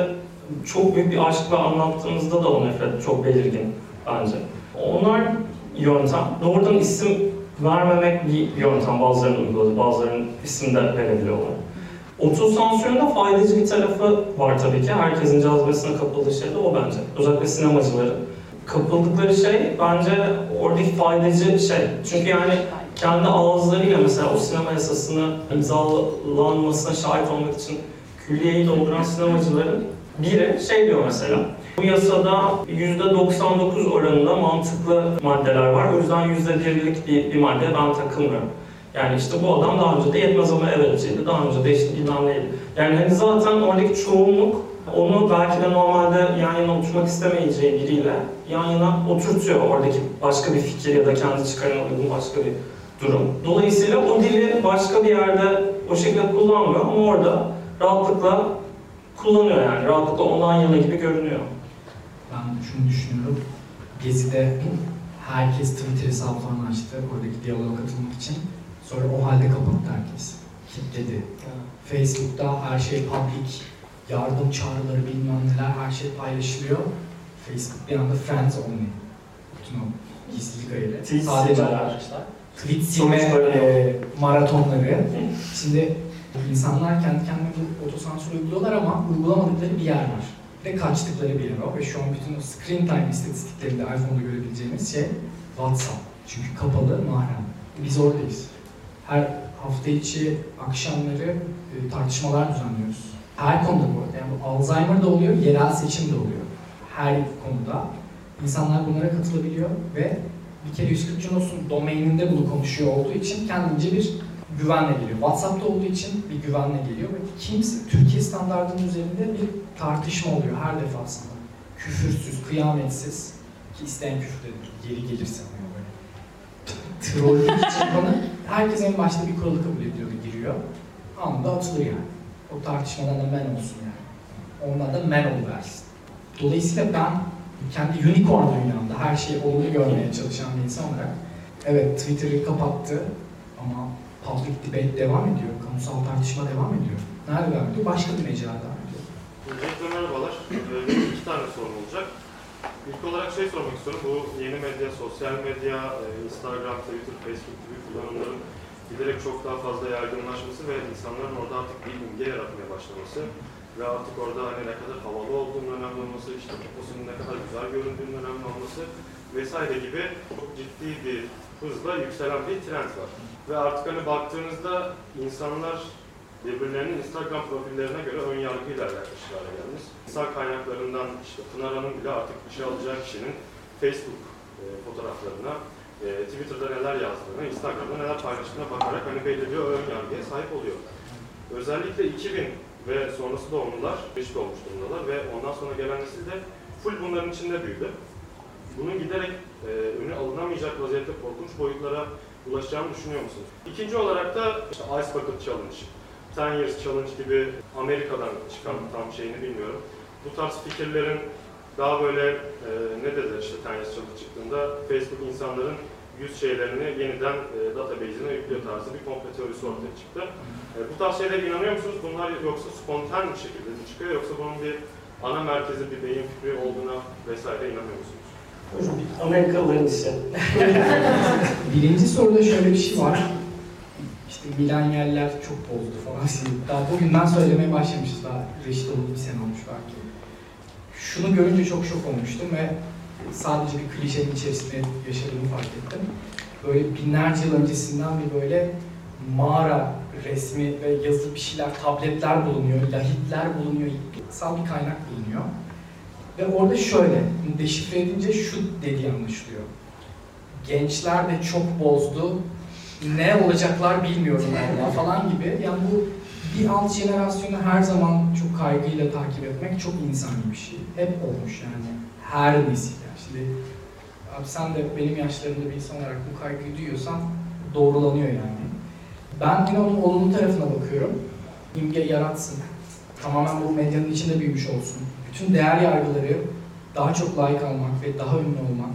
S3: çok büyük bir aşkla anlattığınızda da o nefret çok belirgin bence. Onlar yöntem. Doğrudan isim vermemek bir yöntem. Bazılarının uyguladı, bazılarının isim de verebiliyorlar. Otosansürün de faydacı bir tarafı var tabii ki. Herkesin cazibesine kapıldığı şey de o bence. Özellikle sinemacıların. Kapıldıkları şey bence oradaki faydacı şey. Çünkü yani kendi ağızlarıyla mesela o sinema yasasını imzalanmasına şahit olmak için külliyeyi dolduran sinemacıların biri şey diyor mesela. Bu yasada %99 oranında mantıklı maddeler var. O yüzden %1'lik bir, bir maddeye ben takılmıyorum. Yani işte bu adam daha önce de yetmez ama evetçiydi, daha önce de işte bilmem neydi. Yani hani zaten oradaki çoğunluk onu belki de normalde yan yana oturmak istemeyeceği biriyle yan yana oturtuyor oradaki başka bir fikir ya da kendi çıkarına uygun başka bir durum. Dolayısıyla o dili başka bir yerde o şekilde kullanmıyor ama orada rahatlıkla kullanıyor yani. Rahatlıkla ondan yana gibi görünüyor.
S2: Ben şunu düşünüyorum. Gezi'de herkes Twitter falan açtı oradaki diyaloğa katılmak için. Sonra o halde kapattı herkes. Kilitledi. Facebook'ta her şey public, yardım çağrıları bilmem neler her şey paylaşılıyor. Facebook bir anda friends only. Bütün o gizlilik ayırı.
S3: Tweet
S2: Sadece arkadaşlar. Tweet silme e, maratonları. Şimdi insanlar kendi kendine bu otosansür uyguluyorlar ama uygulamadıkları bir yer var. Ve kaçtıkları bir yer var. Ve şu an bütün o screen time istatistiklerinde iPhone'da görebileceğimiz şey WhatsApp. Çünkü kapalı, mahrem. Biz oradayız. Her hafta içi akşamları e, tartışmalar düzenliyoruz. Her konuda bu arada. Yani Alzheimer da oluyor, yerel seçim de oluyor. Her konuda. insanlar bunlara katılabiliyor ve bir kere 140 Junos'un domaininde bunu konuşuyor olduğu için kendince bir güvenle geliyor. WhatsApp'ta olduğu için bir güvenle geliyor ve kimse Türkiye standartının üzerinde bir tartışma oluyor her defasında. Küfürsüz, kıyametsiz ki isteyen küfür. Yeri gelirse Trollük için bana herkes en başta bir kuralı kabul ediyor ve giriyor. Anında atılır yani. O tartışmadan da men olsun yani. Onlar da men versin. Dolayısıyla ben kendi unicorn dünyamda her şeyi olumlu görmeye çalışan bir insan olarak evet Twitter'ı kapattı ama public debate devam ediyor, kamusal tartışma devam ediyor. Nerede devam ediyor? Başka bir mecrada devam ediyor.
S6: Öncelikle merhabalar. Ee, iki tane sorum olacak. İlk olarak şey sormak istiyorum. Bu yeni medya, sosyal medya, e, Instagram, Twitter, Facebook gibi kullanımların giderek çok daha fazla yaygınlaşması ve insanların orada artık bir imge yaratmaya başlaması ve artık orada hani ne kadar havalı olduğunun önemli olması, işte poposunun ne kadar güzel göründüğünün önemli olması vesaire gibi çok ciddi bir hızla yükselen bir trend var. Ve artık hani baktığınızda insanlar birbirlerinin Instagram profillerine göre ön yargıyla yaklaşır hale gelmiş. İnsan kaynaklarından işte Pınar Hanım bile artık işe alacağı kişinin Facebook e, fotoğraflarına, e, Twitter'da neler yazdığını, Instagram'da neler paylaştığına bakarak hani belli bir ön yargıya sahip oluyor. Özellikle 2000 ve sonrası doğumlular eşit olmuş durumdalar ve ondan sonra gelen nesil de full bunların içinde büyüdü. Bunun giderek e, önü alınamayacak vaziyette korkunç boyutlara ulaşacağını düşünüyor musunuz? İkinci olarak da işte Ice Bucket Challenge, 10 Years Challenge gibi Amerika'dan çıkan tam şeyini bilmiyorum. Bu tarz fikirlerin daha böyle e, ne dedi işte 10 Years Challenge çıktığında Facebook insanların yüz şeylerini yeniden e, database'ine yüklüyor tarzı bir komple teorisi ortaya çıktı. E, bu tarz şeylere inanıyor musunuz? Bunlar yoksa spontan bir şekilde mi çıkıyor yoksa bunun bir ana merkezi bir beyin fikri olduğuna vesaire inanıyor musunuz?
S3: Amerikalıların işi.
S2: Birinci soruda şöyle bir şey var. İşte milenyaller çok bozdu falan. Daha bugünden söylemeye başlamışız. Daha reşit olduğu bir sene olmuş belki. Şunu görünce çok şok olmuştum ve sadece bir klişenin içerisinde yaşadığımı fark ettim. Böyle binlerce yıl öncesinden bir böyle mağara resmi ve yazılı bir şeyler, tabletler bulunuyor, lahitler bulunuyor, sal bir kaynak bulunuyor. Ve orada şöyle, deşifre edince şu dediği anlaşılıyor. Gençler de çok bozdu, ne olacaklar bilmiyorum hala falan gibi. Yani bu bir alt jenerasyonu her zaman çok kaygıyla takip etmek çok insani bir şey. Hep olmuş yani. Her nesil. Yani. Şimdi abi sen de benim yaşlarımda bir insan olarak bu kaygıyı duyuyorsan doğrulanıyor yani. Ben yine onun olumlu tarafına bakıyorum. İmge yaratsın. Tamamen bu medyanın içinde büyümüş olsun. Bütün değer yargıları daha çok layık almak ve daha ünlü olmak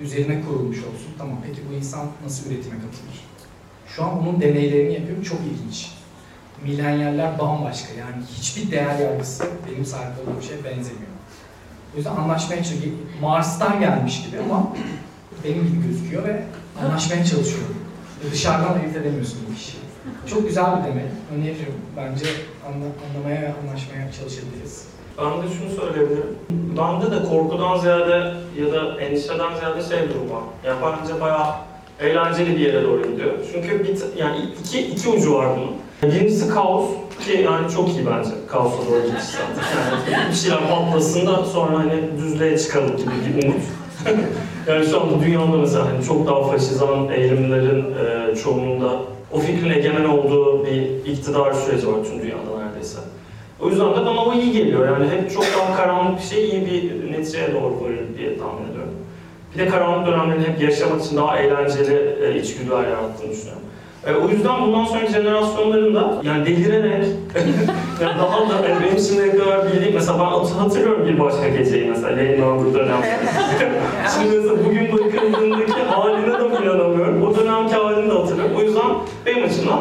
S2: üzerine kurulmuş olsun. Tamam peki bu insan nasıl üretime katılır? Şu an onun deneylerini yapıyorum. Çok ilginç. Milenyaller bambaşka. Yani hiçbir değer yargısı benim sahip olduğum şeye benzemiyor. O yüzden anlaşmaya çalışıyor. Mars'tan gelmiş gibi ama benim gibi gözüküyor ve anlaşmaya çalışıyor. Dışarıdan ayırt edemiyorsun bu işi. Çok güzel bir demek. Öneririm. Bence anla, anlamaya ve anlaşmaya çalışabiliriz.
S3: Ben de şunu söyleyebilirim. Bende de korkudan ziyade ya da endişeden ziyade şey bir durum var. Yani bence bayağı eğlenceli bir yere doğru gidiyor. Çünkü bir, yani iki, iki ucu var bunun. Birincisi kaos ki yani çok iyi bence kaosa doğru gidiş zaten. Yani bir şeyler patlasın da sonra hani düzlüğe çıkalım gibi bir umut. yani şu anda dünyada mesela hani çok daha faşizan eğilimlerin e, çoğunluğunda o fikrin egemen olduğu bir iktidar süreci var tüm dünyada neredeyse. O yüzden de bana o iyi geliyor. Yani hep çok daha karanlık bir şey iyi bir neticeye doğru varır diye tahmin ediyorum. Bir de karanlık dönemlerini hep yaşamak için daha eğlenceli e, içgüdüler yarattığını düşünüyorum. E, o yüzden bundan sonraki jenerasyonların da yani delirerek yani daha da yani benim şimdiye kadar bildiğim mesela ben hat- hatırlıyorum bir başka geceyi mesela yayınlandığı dönem. Şimdi mesela bugün bakıldığındaki haline de inanamıyorum. O dönemki halini de hatırlıyorum. O yüzden benim açımdan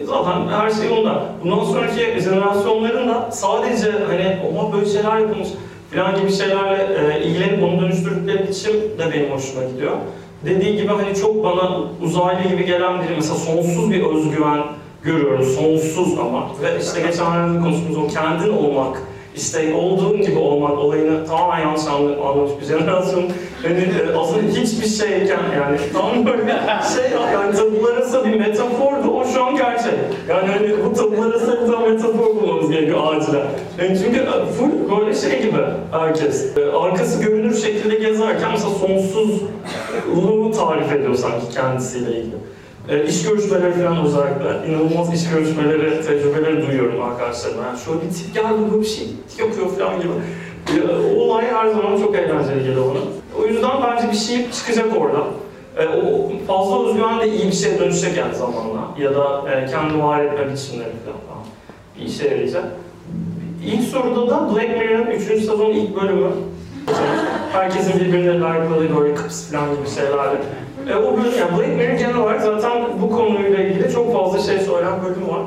S3: e, zaten her şey onda. Bundan sonraki jenerasyonların da sadece hani oha böyle şeyler yapılmış falan gibi şeylerle e, ilgilenip onu dönüştürdükleri biçim de benim hoşuma gidiyor. Dediği gibi hani çok bana uzaylı gibi gelen biri mesela sonsuz bir özgüven görüyorum. Sonsuz ama. Ve işte geçenlerde konuştuğumuz o kendin olmak, işte olduğun gibi olmak olayını tamamen yanlış anla- anlamış bir jenerasyon. E, aslında hiçbir şeyken yani tam böyle şey yani tabular arası bir metafordu o şu an gerçek. Yani hani bu tabular arası bir metafor bulmamız gerekiyor acilen. Yani çünkü e, full böyle şey gibi herkes. E, Arkası görünür şekilde gezerken mesela sonsuzluğu tarif ediyor sanki kendisiyle ilgili. E, iş görüşmeleri falan özellikle. inanılmaz iş görüşmeleri, tecrübeleri duyuyorum arkadaşlarımdan. Yani şöyle bir tip geldi bu bir şey yapıyor falan gibi. E, o olay her zaman çok eğlenceli geliyor bana. O yüzden bence bir şey çıkacak orada. E, o fazla özgüven de iyi bir şeye dönüşecek yani zamanla. Ya da e, kendi var etme biçimleri falan bir işe yarayacak. İlk soruda da Black Mirror'ın 3. sezon ilk bölümü. Herkesin birbirine like'ladığı böyle kıps falan gibi şeylerle. E, o bölüm, yani Black Mirror genel olarak zaten bu konuyla ilgili çok fazla şey söyleyen bölüm var.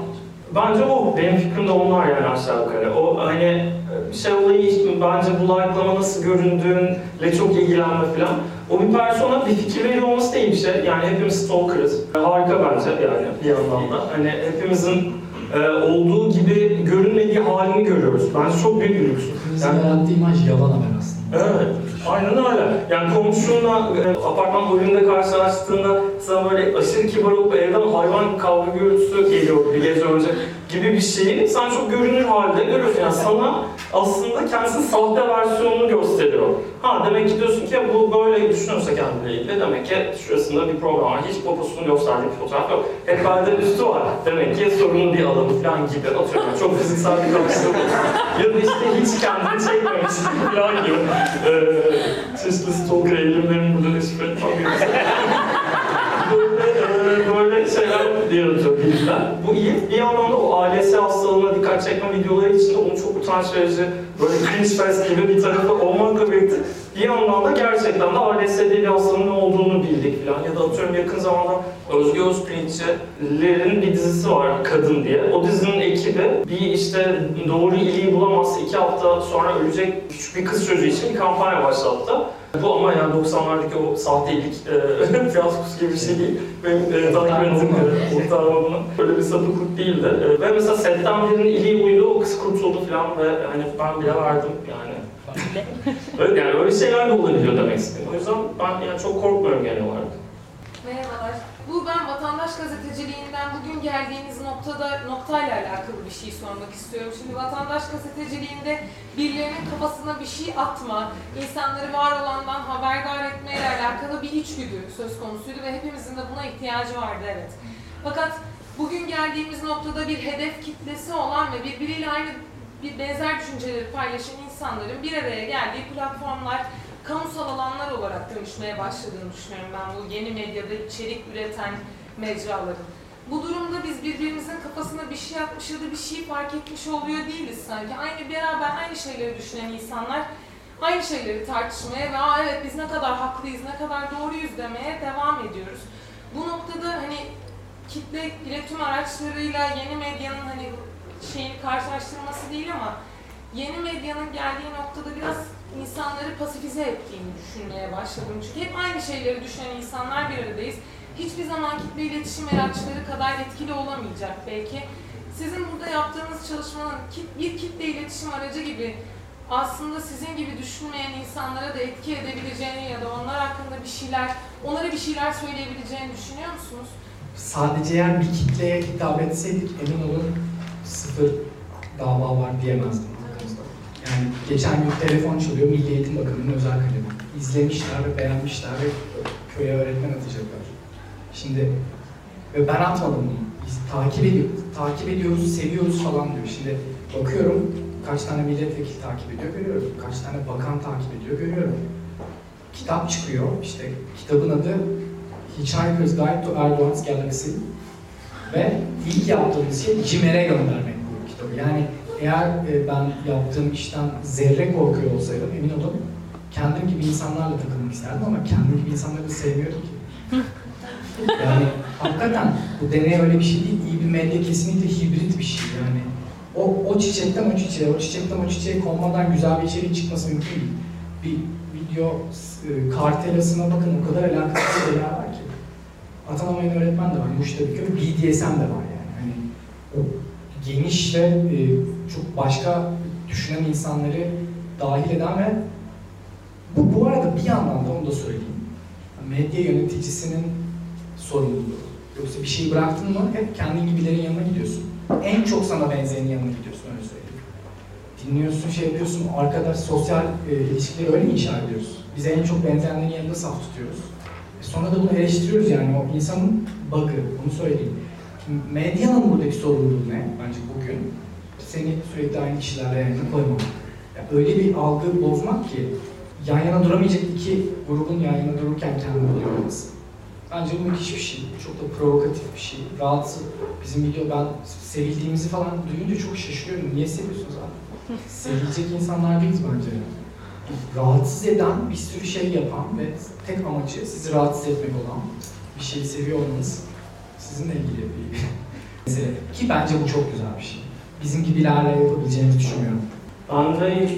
S3: Bence o, benim fikrim de onlar yani aşağı yukarı. O hani şey olayı bence bu like'lama nasıl göründüğünle çok ilgilenme falan. O bir persona bir fikir veriyor olması da iyi bir şey. Yani hepimiz stalker'ız. Harika bence yani bir yandan da. Hani hepimizin e, olduğu gibi görünmediği halini görüyoruz. Bence çok büyük bir lüks.
S2: Hepimizin yarattığı imaj yalan haber aslında.
S3: Evet, aynen öyle. Yani komşunla e, apartman bölümünde karşılaştığında sana böyle aşırı kibar olup evden hayvan kavga gürültüsü geliyor bir gece önce gibi bir şeyi sen çok görünür halde görüyorsun. Yani sana aslında kendisinin sahte versiyonunu gösteriyor. Ha demek ki diyorsun ki bu böyle düşünüyorsa kendiyle ilgili demek ki şurasında bir problem var. Hiç poposunu gösterdiği bir fotoğraf yok. Hep belde üstü var. Demek ki sorunlu bir adamı falan gibi atıyorum. Çok fiziksel bir karşılık Ya da işte hiç kendini çekmemiş falan gibi. Ee, çeşitli stalker eğilimlerini burada deşifre etmem gerekiyor. böyle, e, böyle şeyler yaratıyor bilgiler. Bu iyi. Bir yandan da o ALS hastalığına dikkat çekme videoları içinde onun çok utanç verici, böyle cringe fest gibi bir tarafı olmakla birlikte bir yandan da gerçekten de ALS diye bir hastalığın ne olduğunu bildik falan. Ya da atıyorum yakın zamanda Özge Özpirinççilerin bir dizisi var Kadın diye. O dizinin ekibi bir işte doğru iliği bulamazsa iki hafta sonra ölecek küçük bir kız çocuğu için bir kampanya başlattı. Bu ama yani 90'lardaki o sahteylik e, fiyaskosu gibi bir şey değil. Benim e, takip ettiğim kurtarma bunu. Böyle bir sapıklık değildi. E, ve mesela setten birinin iliği uydu, o kız kurtuldu falan ve hani ben bile verdim yani. öyle yani öyle şeyler de olabiliyor demek istedim. O yüzden ben yani çok korkmuyorum genel olarak.
S7: Merhabalar. Bu ben vatandaş gazeteciliğinden bugün geldiğiniz noktada noktayla alakalı bir şey sormak istiyorum. Şimdi vatandaş gazeteciliğinde birilerinin kafasına bir şey atma, insanları var olandan haberdar etmeyle alakalı bir içgüdü söz konusuydu ve hepimizin de buna ihtiyacı vardı evet. Fakat bugün geldiğimiz noktada bir hedef kitlesi olan ve birbiriyle aynı bir benzer düşünceleri paylaşan insanların bir araya geldiği platformlar kamusal alanlar olarak dönüşmeye başladığını düşünüyorum ben bu yeni medyada içerik üreten mecraların. Bu durumda biz birbirimizin kafasına bir şey atmış ya da bir şey fark etmiş oluyor değiliz sanki. Aynı beraber aynı şeyleri düşünen insanlar aynı şeyleri tartışmaya ve Aa, evet biz ne kadar haklıyız, ne kadar doğruyuz demeye devam ediyoruz. Bu noktada hani kitle iletişim araçlarıyla yeni medyanın hani şeyini karşılaştırması değil ama yeni medyanın geldiği noktada biraz insanları pasifize ettiğini düşünmeye başladım. Çünkü hep aynı şeyleri düşünen insanlar bir aradayız. Hiçbir zaman kitle iletişim araçları kadar etkili olamayacak belki. Sizin burada yaptığınız çalışmanın bir kitle iletişim aracı gibi aslında sizin gibi düşünmeyen insanlara da etki edebileceğini ya da onlar hakkında bir şeyler, onlara bir şeyler söyleyebileceğini düşünüyor musunuz?
S2: Sadece eğer bir kitleye hitap etseydik emin olun sıfır dava var diyemezdim. Yani geçen gün telefon çalıyor Milli Eğitim Bakanı'nın özel kalemi. İzlemişler ve beğenmişler ve köye öğretmen atacaklar. Şimdi ve ben atmadım bunu. Biz takip ediyoruz, takip ediyoruz, seviyoruz falan diyor. Şimdi bakıyorum kaç tane milletvekili takip ediyor görüyorum. Kaç tane bakan takip ediyor görüyorum. Kitap çıkıyor. İşte kitabın adı Hitchhiker's Guide to Erdogan's Galaxy. Ve ilk yaptığımız şey CİMER'e göndermek bu kitabı. Yani eğer e, ben yaptığım işten zerre korkuyor olsaydım emin olun kendim gibi insanlarla takılmak isterdim ama kendim gibi insanları da sevmiyorum ki. Yani hakikaten bu deney öyle bir şey değil. İyi bir medya kesinlikle hibrit bir şey yani. O, o çiçekten o çiçeğe, o çiçekten o çiçeğe konmadan güzel bir içerik çıkması mümkün değil. Bir video e, kartelasına bakın o kadar alakasız şeyler var ki. Atanamayan öğretmen de var, Muş'ta bir köy, BDSM de var yani. Hani o geniş ve e, çok başka düşünen insanları dahil eden ve bu bu arada bir yandan da onu da söyleyeyim. Medya yöneticisinin sorumluluğu. Yoksa bir şey bıraktın mı hep kendin gibilerin yanına gidiyorsun. En çok sana benzeyenin yanına gidiyorsun öyle söyleyeyim. Dinliyorsun, şey yapıyorsun, arkadaş sosyal e, ilişkileri öyle inşa ediyoruz. Bize en çok benzeyenlerin yanında saf tutuyoruz. Sonra da bunu eleştiriyoruz yani o insanın bug'ı, bunu söyleyeyim. Medyanın buradaki sorumluluğu ne bence bugün? Seni sürekli aynı kişilerle yan yana koymamak. Yani öyle bir algı bozmak ki yan yana duramayacak iki grubun yan yana dururken kendini buluyor olması. Bence bu müthiş bir şey. Çok da provokatif bir şey. Rahatsız. Bizim video ben sevildiğimizi falan duyunca çok şaşırıyorum. Niye seviyorsunuz abi? Sevilecek insanlar değiliz bence. Rahatsız eden, bir sürü şey yapan ve tek amacı sizi rahatsız etmek olan bir şeyi seviyor olmanız sizinle ilgili bir mesele. Ki bence bu çok güzel bir şey. Bizim gibilerle yapabileceğimizi düşünmüyorum.
S3: Ben de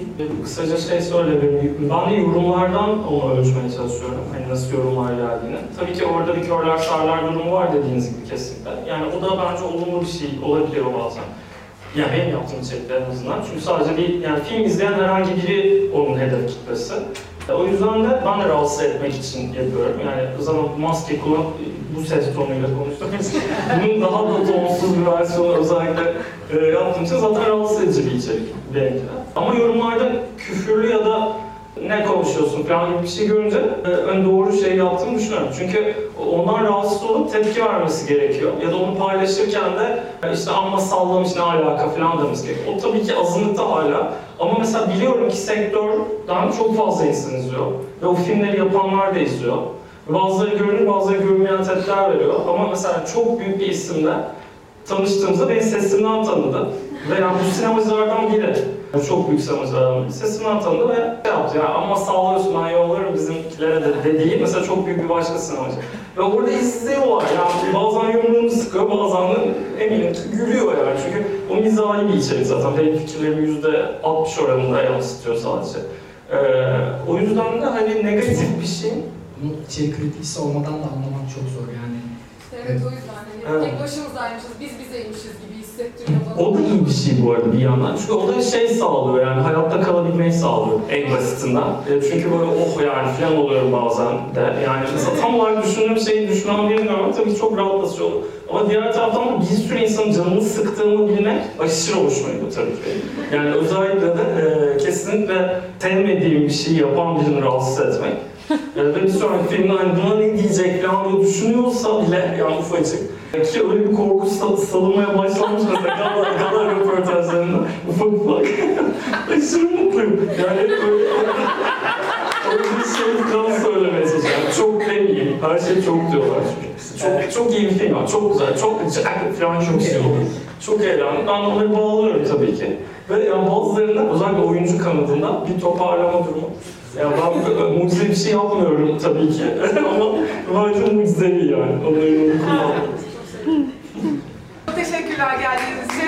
S3: kısaca şey söyleyebilirim. Ben de yorumlardan onu ölçmeye çalışıyorum. Hani nasıl yorumlar geldiğini. Tabii ki orada bir körler sağırlar durumu var dediğiniz gibi kesinlikle. Yani o da bence olumlu bir şey olabiliyor bazen. Yani benim yaptığım içerikte en azından. Çünkü sadece bir yani film izleyen herhangi biri onun hedef kitlesi. O yüzden de ben de rahatsız etmek için yapıyorum. Yani zaten maske kullan bu ses tonuyla konuştum. Bunun daha da tonsuz bir versiyonu özellikle e, yaptığım için zaten rahatsız edici bir içerik benimki de. Ama yorumlarda küfürlü ya da ne konuşuyorsun falan gibi bir şey görünce e, ön doğru şey yaptığımı düşünüyorum. Çünkü ondan rahatsız olup tepki vermesi gerekiyor. Ya da onu paylaşırken de işte amma sallamış ne alaka falan demesi gerekiyor. O tabii ki azınlıkta hala. Ama mesela biliyorum ki sektörden çok fazla insan izliyor. Ve o filmleri yapanlar da izliyor. Bazıları görünür, bazıları görünmeyen tepkiler veriyor. Ama mesela çok büyük bir isimle tanıştığımızda beni sesimden tanıdı. Ve yani bu sinemacılardan biri. Yani çok büyük sinemacılardan biri. Sesimden tanıdı ve şey yaptı ya ama sağlıyorsun ben yollarım bizimkilere de dediği mesela çok büyük bir başka sinemacı. Ve orada izliyorlar yani bazen yumruğunu sıkıyor bazen de eminim ki gülüyor yani. Çünkü o mizahi bir içerik zaten. Benim fikirlerimi yüzde 60 oranında yansıtıyor sadece. Ee, o yüzden de hani negatif bir şey
S2: Bunun içerik kritisi olmadan da anlamak çok zor yani.
S7: İşte evet o yüzden hani
S3: Evet.
S7: tek başımızdaymışız, biz bizeymişiz gibi hissettiriyor bana.
S3: O da iyi bir şey bu arada bir yandan. Çünkü o da şey sağlıyor yani hayatta kalabilmeyi sağlıyor en basitinden. E, Çünkü böyle oh yani falan oluyorum bazen de. Yani mesela tam olarak düşündüğüm şeyi düşünmem bilmiyorum ama tabii çok rahatlatıcı olur. Ama diğer taraftan da bir sürü insanın canını sıktığını bilmek aşırı hoşuma gidiyor tabii ki. Yani özellikle de e, kesinlikle sevmediğim bir şeyi yapan birini rahatsız etmek. E, ve bir sonraki filmde hani buna ne diyecek falan diye düşünüyorsa bile yani ufacık ki öyle bir korku sal- salınmaya başlamış mesela gala, gala röportajlarında ufak ufak. Aşırı mutluyum. Yani öyle, öyle bir şey falan söylemeye çalışıyorum. Çok demeyeyim. Her şey çok diyorlar. Çok, çok iyi bir film var. Çok güzel. Çok güzel falan çok şey olur. Çok eğlendim. Ben onları bağlıyorum tabii ki. Ve yani bazılarında özellikle oyuncu kanadında bir toparlama durumu. Yani ben mucize bir şey yapmıyorum tabii ki. Ama bence mucizevi yani. Onların onu kullanmak.
S7: Teşekkürler geldiğiniz için.